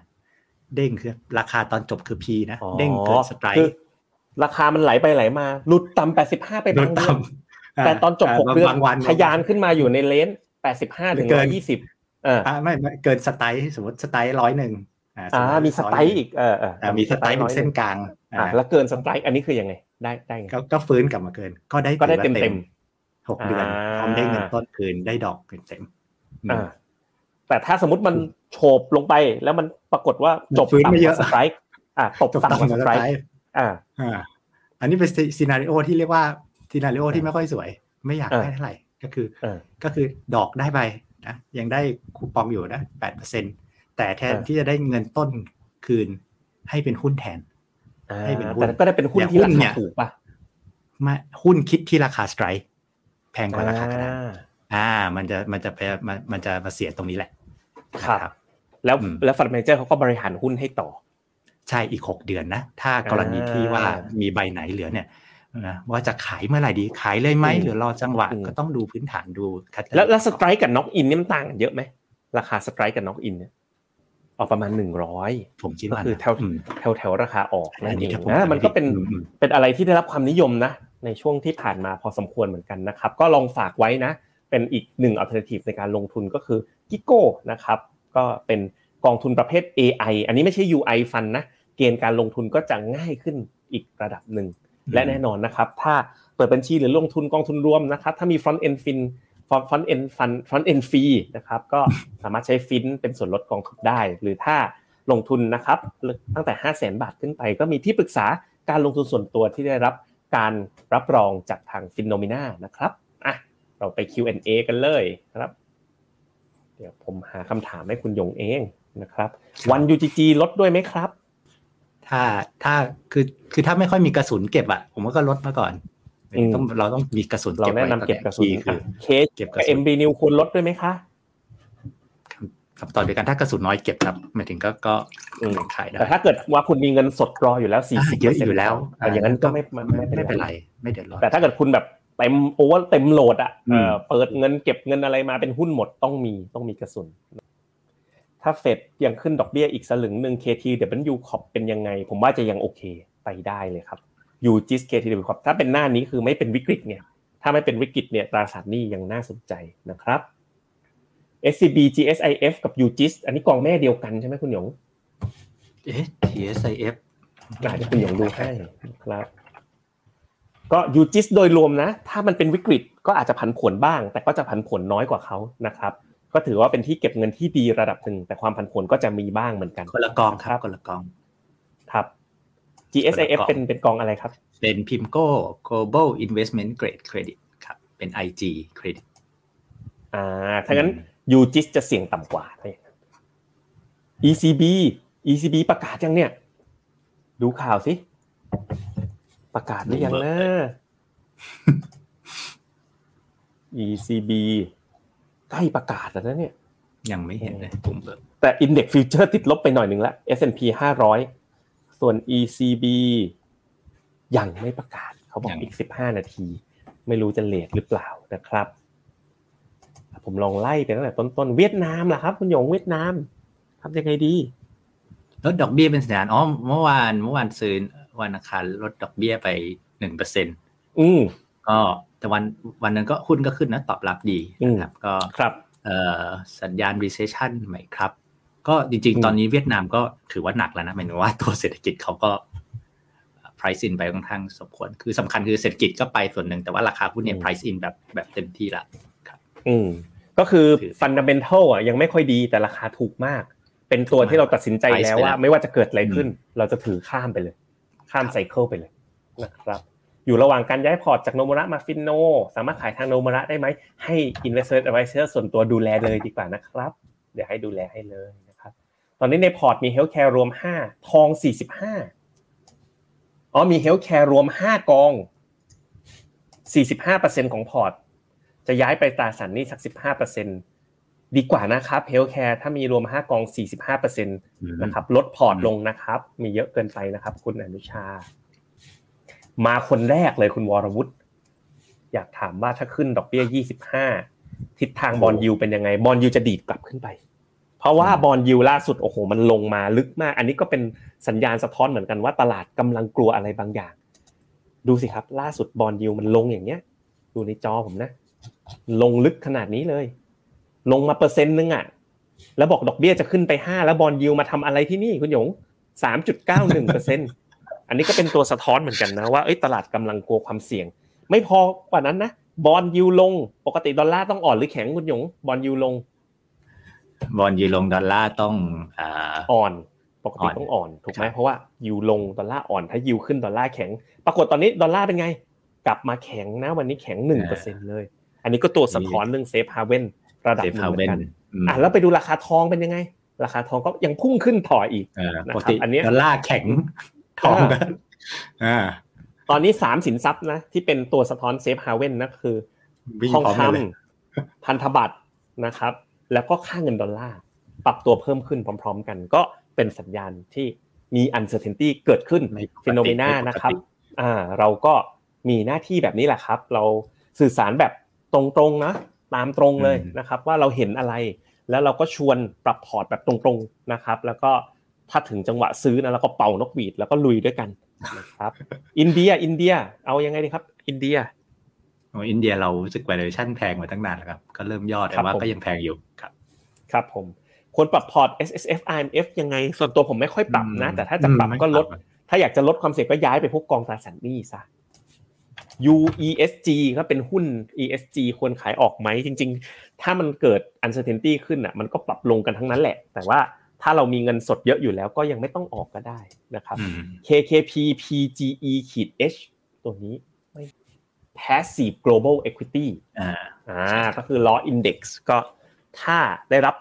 เด้งคือ ราคาตอนจบคือ P นะอ๋อเด้งเกิดสไตรคือค์ราคามันไหลไปไหลมาหลุดต่ำแปดสิบห้าไปโดบานงเดือนต่ำแต่ตอนจบหกเดือนบางวันทะยานขึ้นมาอยู่ในเลนแปดสิบห้าถึงเกิร้อนยยี่สิบอ่าอ่าไม่ไม่เกินสไตล์สมมติสไตล์ร้อยหนึ่งอ่ามีสไตล์อีกเออเอออ่ามีสไตล์เป็นเส้นกลางอ่าแล้วเกินสไตล์อันนี้คือยังไง ได้ได้ไงก็ก็ฟื้นกลับมาเกิน ก็ได้ก็ได้ถือว่าเต็ม หกเดือนอ่าพร้อมได้เงินต้นคืนได้ดอกเต็มๆอืมอ่าแต่ถ้าสมมติมันโฉบลงไปแล้วมันปรากฏว่าจบฟื้นไม่ต่ำกเยอะว่าสไตร์อ่าตกจบต่ำกว่าต่ำกสว่าสไตไตร์ล์อ่าอ่าอันนี้เป็นซีนารีโอที่เรียกว่าซีนารีโอที่ไม่ค่อยสวย ไม่อยากเออได้เท่าไหร่ก็คือเออก็คือดอกได้ไปนะยังได้คูปองอยู่นะแปดเปอร์เซ็นแต่แทนเออที่จะได้เงินต้นคืนให้เป็นหุ้นแทนอ่าให้เป็นหุ้นแต่ก็ได้เป็นหุ้นอย่างที่หุ้รานเนี่คายถูกป่ะมาหุ้นคิดที่ราคาสไตร์ แพงกว่าราคากระดาษอ่าอ่า มันจะมันจะไปมันมันจะมาเสียตรงนี้แหละ ครับนะแล้วอืมแล้วฟันเมเจอร์เขาก็บริหารหุ้นให้ต่อ ใช่อีกหกเดือนนะ ถ้ากรณีที่ว่ามีใบไหนเหลือเนี่ยนะว่าจะขายเมื่อไหร่ดีขายเลยไหมอืมหรือรอจังหวะอืมก็ต้องดูพื้นฐานดูคัดแล้วแล้ว strike กับ knock-in นี่มันต่างกันเยอะไหมราคา strike กับ knock-in เนี่ยออกประมาณหนึ่งร้อยผมคิดก็ว่าคือนะแถวอืมแถวแถวราคาออกนั้นอันนี้เองถ้าผมนะจำมันก็เป็นอืมอืมเป็นอะไรที่ได้รับความนิยมนะ ในช่วงที่ผ่านมาพอสมควรเหมือนกันนะครับ ก็ลองฝากไว้นะ เป็นอีกหนึ่ง alternative ในการลงทุนก็คือ KIKO นะครับ ก็เป็นกองทุนประเภท AI อันนี้ไม่ใช่ UI fund นะ เกณฑ์การลงทุนก็จะง่ายขึ้นอีกระดับหนึ่ง และแน่นอนนะครับ ถ้าเปิดบัญชีหรือลงทุนกองทุนรวมนะครับ ถ้ามี front end fin front end fund front end fee นะครับก็สามารถใช้ฟินเป็นส่วนลดกองทุนได้ หรือถ้าลงทุนนะครับตั้งแต่ 5 0 0 0 0 0 บาทขึ้นไป ก็มีที่ปรึกษาการลงทุนส่วนตัวที่ได้รับ การรับรองจากทาง FINNOMENA นะครับอะเราไป Q&A กันเลยครับ เดี๋ยวผมหาคำถามให้คุณหยงเองนะครับ ONE-UGG ลดด้วยไหมครับ ถ้าถ้าคือคือถ้าไม่ค่อยมีกระสุนเก็บอะ ผมว่าก็ลดมาก่อนอืมต้องเราต้องมีกระสุนเราเก็บแนะไว้นำเก็บกระสุนคีย์คือเคสเก็บกกัระบสุน MB New ควรลดด้วยไหมคะ คำตอบเดียวกันถ้ากระสุนน้อยเก็บครับหมายถึงก็ก็อืมขายได้แต่ถ้าเกิดว่าคุณมีเงินสดรออยู่แล้ว40เยอะอยู่แล้วอย่างนั้นก็ไม่ไม่ไม่ไม่ไม่เป็เป็นนไรไรไม่เดือดร้อนแต่ถ้าเกิดคุณแบบเต็มโอเวอร์เต็มโหลดอะอืมเออเปิดเงินเก็บเงินอะไรมาเป็นหุ้นหมดต้องมีต้องมีกระสุน ถ้าเฟดยังขึ้นดอกเบี้ยอีกสลึงหนึ่ง KTW Corp เป็นยังไง ผมว่าจะยังโอเคไปได้เลยครับยูจิส KTW Corp ถ้าเป็นหน้านี้คือไม่เป็นวิกฤตเนี่ย ถ้าไม่เป็นวิกฤตเนี่ยตราสารหนี้ยังน่าสนใจนะครับ SCB GSIF กับ UGIS อันนี้กองแม่เดียวกันใช่ไหมคุณหยงเอ๊ะ TSIF อะเดี๋ยวคุณหยงดูให้นะครับ ก็ยูจิสโดยรวมนะ ถ้ามันเป็นวิกฤตก็อาจจะผันผวนบ้าง แต่ก็จะผันผวนน้อยกว่าเขานะครับก็ก็ถือว่าเป็นที่เก็บเงินที่ดีระดับหนึ่งแต่ความผันผวนก็จะมีบ้างเหมือนกันคนละกองครับคนละกองครับ GSIF คนละกองเป็นเป็นกองอะไรครับ เป็นพิมโก้ global investment grade credit ครับ เป็น IG credit อ่าถ้างั้น ยูจิสจะเสี่ยงต่ำกว่าถ้าอย่างนั้น ECB ECB ประกาศยังเนี่ย ดูข่าวสิ ประกาศหรือยังนะ ECB ใกล้ประกาศแล้วนะเนี่ย ยังไม่เห็นเลยผมเบิกแต่ Index Future ติดลบไปหน่อยหนึ่งละ S&P 500 ส่วน ECB ยังไม่ประกาศ เขาบอกอีก 15 นาที ไม่รู้จะเลทหรือเปล่านะครับ ผมลองไล่ไปตั้งแต่ต้นๆเวียดนามล่ะครับ คุณหยงเวียดนามทำยังไงดีลดดอกเบี้ยเป็นสัญญาณอ๋อเมื่อวานเมื่อวานซื้อวันอังคารลดดอกเบี้ยไปหนึ่งเปอร์เซ็นอืมก็แต่วันวันนั้นก็หุ้นก็ขึ้นนะตอบรับดีนะครับ ก็ครับเอ่อสัญญาณ recession ไหมครับ ก็จริงอืมๆตอนนี้เวียดนามก็ถือว่าหนักแล้วนะหมายถึงว่าตัวเศรษฐกิจเขาก็ price in ไปค่อนข้างสมควร คือสำคัญคือเศรษฐกิจก็ไปส่วนหนึ่ง แต่ว่าราคาหุ้นเนี่ย price in แบบแบบเต็มที่ละอืม ก็คือถือฟันดัมเบลทัลอะยังไม่ค่อยดีแต่ราคาถูกมาก เป็นตัวที่เราตัดสินใจ Price แล้วไปว่าแล้วไม่ว่าจะเกิดอะไรขึ้นอืมเราจะถือข้ามไปเลย ข้าม cycle ไปเลยนะครับ อยู่ระหว่างการย้ายพอร์ตจากโนมุระมา FINNO สามารถขายทางโนมุระได้ไหมให้ Investor Advisor ส่วนตัวดูแลเลยดีกว่านะครับ เดี๋ยวให้ดูแลให้เลยนะครับ ตอนนี้ในพอร์ตมี Healthcare รวม5กอง45อ๋อมี Healthcare รวม5กอง45%ของพอร์ต จะย้ายไปตราสารหนี้สัก15%ดีกว่านะครับ Healthcare ถ้ามีรวม5กอง45%นะครับลดพอร์ตลงนะครับ มีเยอะเกินไปนะครับ คุณอนุชา มาคนแรกเลยคุณวรวุฒิอยากถามว่าถ้าขึ้นดอกเบี้ย25ทิศทาง bond yield เป็นยังไง bond yield จะดีดกลับขึ้นไป เพราะว่า bond yield ล่าสุดโอ้โห มันลงมาลึกมาก อันนี้ก็เป็นสัญญาณสะท้อนเหมือนกันว่าตลาดกำลังกลัวอะไรบางอย่าง ดูสิครับ ล่าสุด bond yield มันลงอย่างเนี้ย ดูในจอผมนะ ลงลึกขนาดนี้เลย ลงมาเปอร์เซ็นต์นึงอะ แล้วบอกดอกเบี้ยจะขึ้นไปห้าแล้ว bond yield มาทำอะไรที่นี่คุณหยงสามจุดเก้าหนึ่งเปอร์เซ็นต์อันนี้ก็เป็นตัวสะท้อนเหมือนกันนะว่าเอ้ยตลาดกำลังกลัวความเสี่ยง ไม่พอกว่านั้นนะ bond yield ลง ปกติดอลลาร์ต้องอ่อนหรือแข็งคุณหยง bond yield ลง bond yield ลงดอลลาร์ต้องอ่าอ่อนปกติอ่อนต้องอ่อนถูกไหมครับเพราะว่ายูลงดอลลาร์อ่อนถ้ายูขึ้นดอลลาร์แข็ง ปรากฏตอนนี้ดอลลาร์เป็นไง กลับมาแข็งนะวันนี้แข็งหนึ่งเปอร์เซ็นเลย อันนี้ก็ตัวสะท้อนเรื่อง safe haven safe haven ระดับหนึ่งเหมือนกันอะแล้วไปดูราคาทองเป็นยังไง ราคาทองก็ยังพุ่งขึ้นต่ออีกนะครับติอันเนี้ยดอลลาร์แข็งทองกันอ่าตอนนี้สามสินทรัพย์นะที่เป็นตัวสะท้อน safe haven นะคือทองคำวิ่งพร้อมกันเลย พันธบัตรนะครับ แล้วก็ค่าเงินดอลลาร์ปรับตัวเพิ่มขึ้นพร้อม ๆ กัน ก็เป็นสัญญาณที่มี uncertainty เกิดขึ้นไม่ปกติ FINNOMENA ไม่ปกตินะครับ อ่า เราก็มีหน้าที่แบบนี้แหละครับ เราสื่อสารแบบ ตรงๆนะตามตรงเลยนะครับ ว่าเราเห็นอะไร แล้วเราก็ชวนปรับพอร์ตแบบตรงๆนะครับ แล้วก็ถ้าถึงจังหวะซื้อนะเราก็เป่านกหวีดแล้วก็ลุยด้วยกันนะครับ อินเดียอินเดีย เอายังไงดีครับ อินเดียโอ้อินเดียเรารู้สึก valuation แพงมาตั้งนานแล้วครับ ก็เริ่มย่อแต่ครับว่าผมก็ยังแพงอยู่ครับ ครับผมควรปรับพอร์ต S S F I M F ยังไง ส่วนตัวผมไม่ค่อยปรับนะ แต่ถ้าจะปรับก็ลด ถ้าอยากจะลดความเสี่ยงก็ย้ายไปพวกกองตราสารหนี้ซะ U E S G ก็เป็นหุ้น E S G ควรขายออกไหมจริง ๆ ถ้ามันเกิด uncertainty ขึ้นอะมันก็ปรับลงกันทั้งนั้นแหละ แต่ว่าถ้าเรามีเงินสดเยอะอยู่แล้วก็ยังไม่ต้องออกก็ได้นะครับอืม KKP PGE ขีด H ตัวนี้ไม่ passive global equity อ่าอ่าก็คือล้อ index ก็ถ้าได้รับ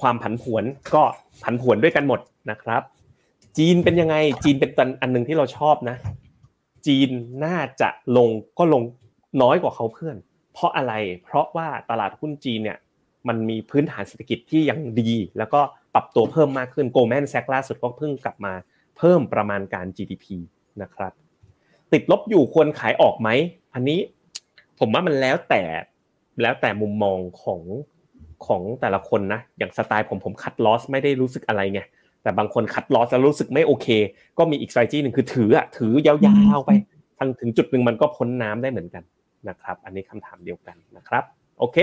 ความผันผวนก็ผันผวนด้วยกันหมดนะครับ จีนเป็นยังไงจีนเป็นตันอันหนึ่งที่เราชอบนะ จีนน่าจะลงก็ลงน้อยกว่าเขาเพื่อน เพราะอะไรเพราะว่าตลาดหุ้นจีนเนี่ยมันมีพื้นฐานเศรษฐกิจที่ยังดี แล้วก็ปรับตัวเพิ่มมากขึ้นโกลแมนแซกล่าสุดก็เพิ่งกลับมาเพิ่มประมาณการ GDP นะครับ ติดลบอยู่ควรขายออกไหมอันนี้ผมว่ามันแล้วแต่แล้วแต่มุมมองของของแต่ละคนนะอย่างสไตล์ผมผมคัดลอสไม่ได้รู้สึกอะไรไง แต่บางคนคัดลอสแล้วรู้สึกไม่โอเค ก็มีอีก strategy หนึ่งคือถืออะถือยาวๆไปทางถึงจุดหนึ่งมันก็พ้นน้ำได้เหมือนกันนะครับ อันนี้คำถามเดียวกันนะครับ โอเค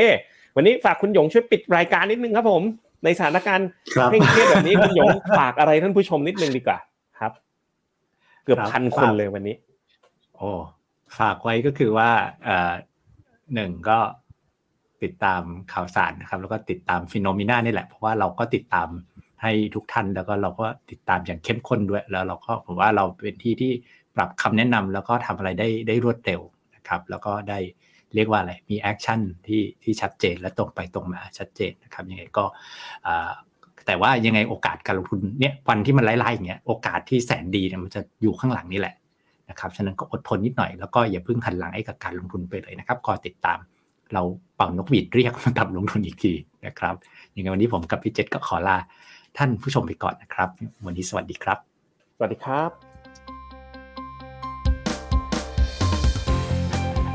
วันนี้ฝากคุณหยงช่วยปิดรายการนิดนึงครับผม ในสถานการณ์ครับเคร่งเครียดแบบนี้คุณหยงฝากอะไรท่านผู้ชมนิดนึงดีกว่าครับ เกือบครับพันคนเลยวันนี้ โอ้ฝากไว้ก็คือว่าเอ่อหนึ่งก็ติดตามข่าวสารนะครับ แล้วก็ติดตาม FINNOMENA นี่แหละ เพราะว่าเราก็ติดตาม ให้ทุกท่านแล้วก็เราก็ติดตามอย่างเข้มข้นด้วย แล้วเราก็ผมว่าเราเป็นที่ที่ปรับคำแนะนำแล้วก็ทำอะไรได้ได้รวดเร็วนะครับ แล้วก็ได้เรียกว่าอะไรมี action ที่ที่ชัดเจนและตรงไปตรงมาชัดเจนนะครับยังไงก็แต่ว่ายังไงโอกาสการลงทุนเนี่ยวันที่มันไล่ๆอย่างเงี้ยโอกาสที่แสนดีเนี่ยมันจะอยู่ข้างหลังนี่แหละนะครับฉะนั้นก็อดทนนิดหน่อยแล้วก็อย่าเพิ่งหันหลังให้กับการลงทุนไปเลยนะครับก็ติดตามเราเป่านกหวีดเรียกมาทำลงทุนอีกทีนะครับยังไงวันนี้ผมกับพี่เจษก็ขอลา ท่านผู้ชมไปก่อนนะครับ วันนี้สวัสดีครับ สวัสดีครับ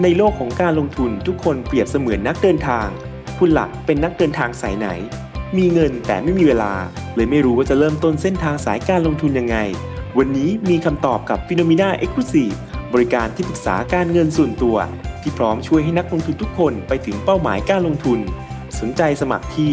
ในโลกของการลงทุนทุกคนเปรียบเสมือนนักเดินทาง คุณหลักเป็นนักเดินทางสายไหน มีเงินแต่ไม่มีเวลา เลยไม่รู้ว่าจะเริ่มต้นเส้นทางสายการลงทุนยังไง วันนี้มีคำตอบกับ p h e n o m e n a Exclusive บริการที่ปรึกษาการเงินส่วนตัว ที่พร้อมช่วยให้นักลงทุนทุกคนไปถึงเป้าหมายการลงทุน สนใจสมัครที่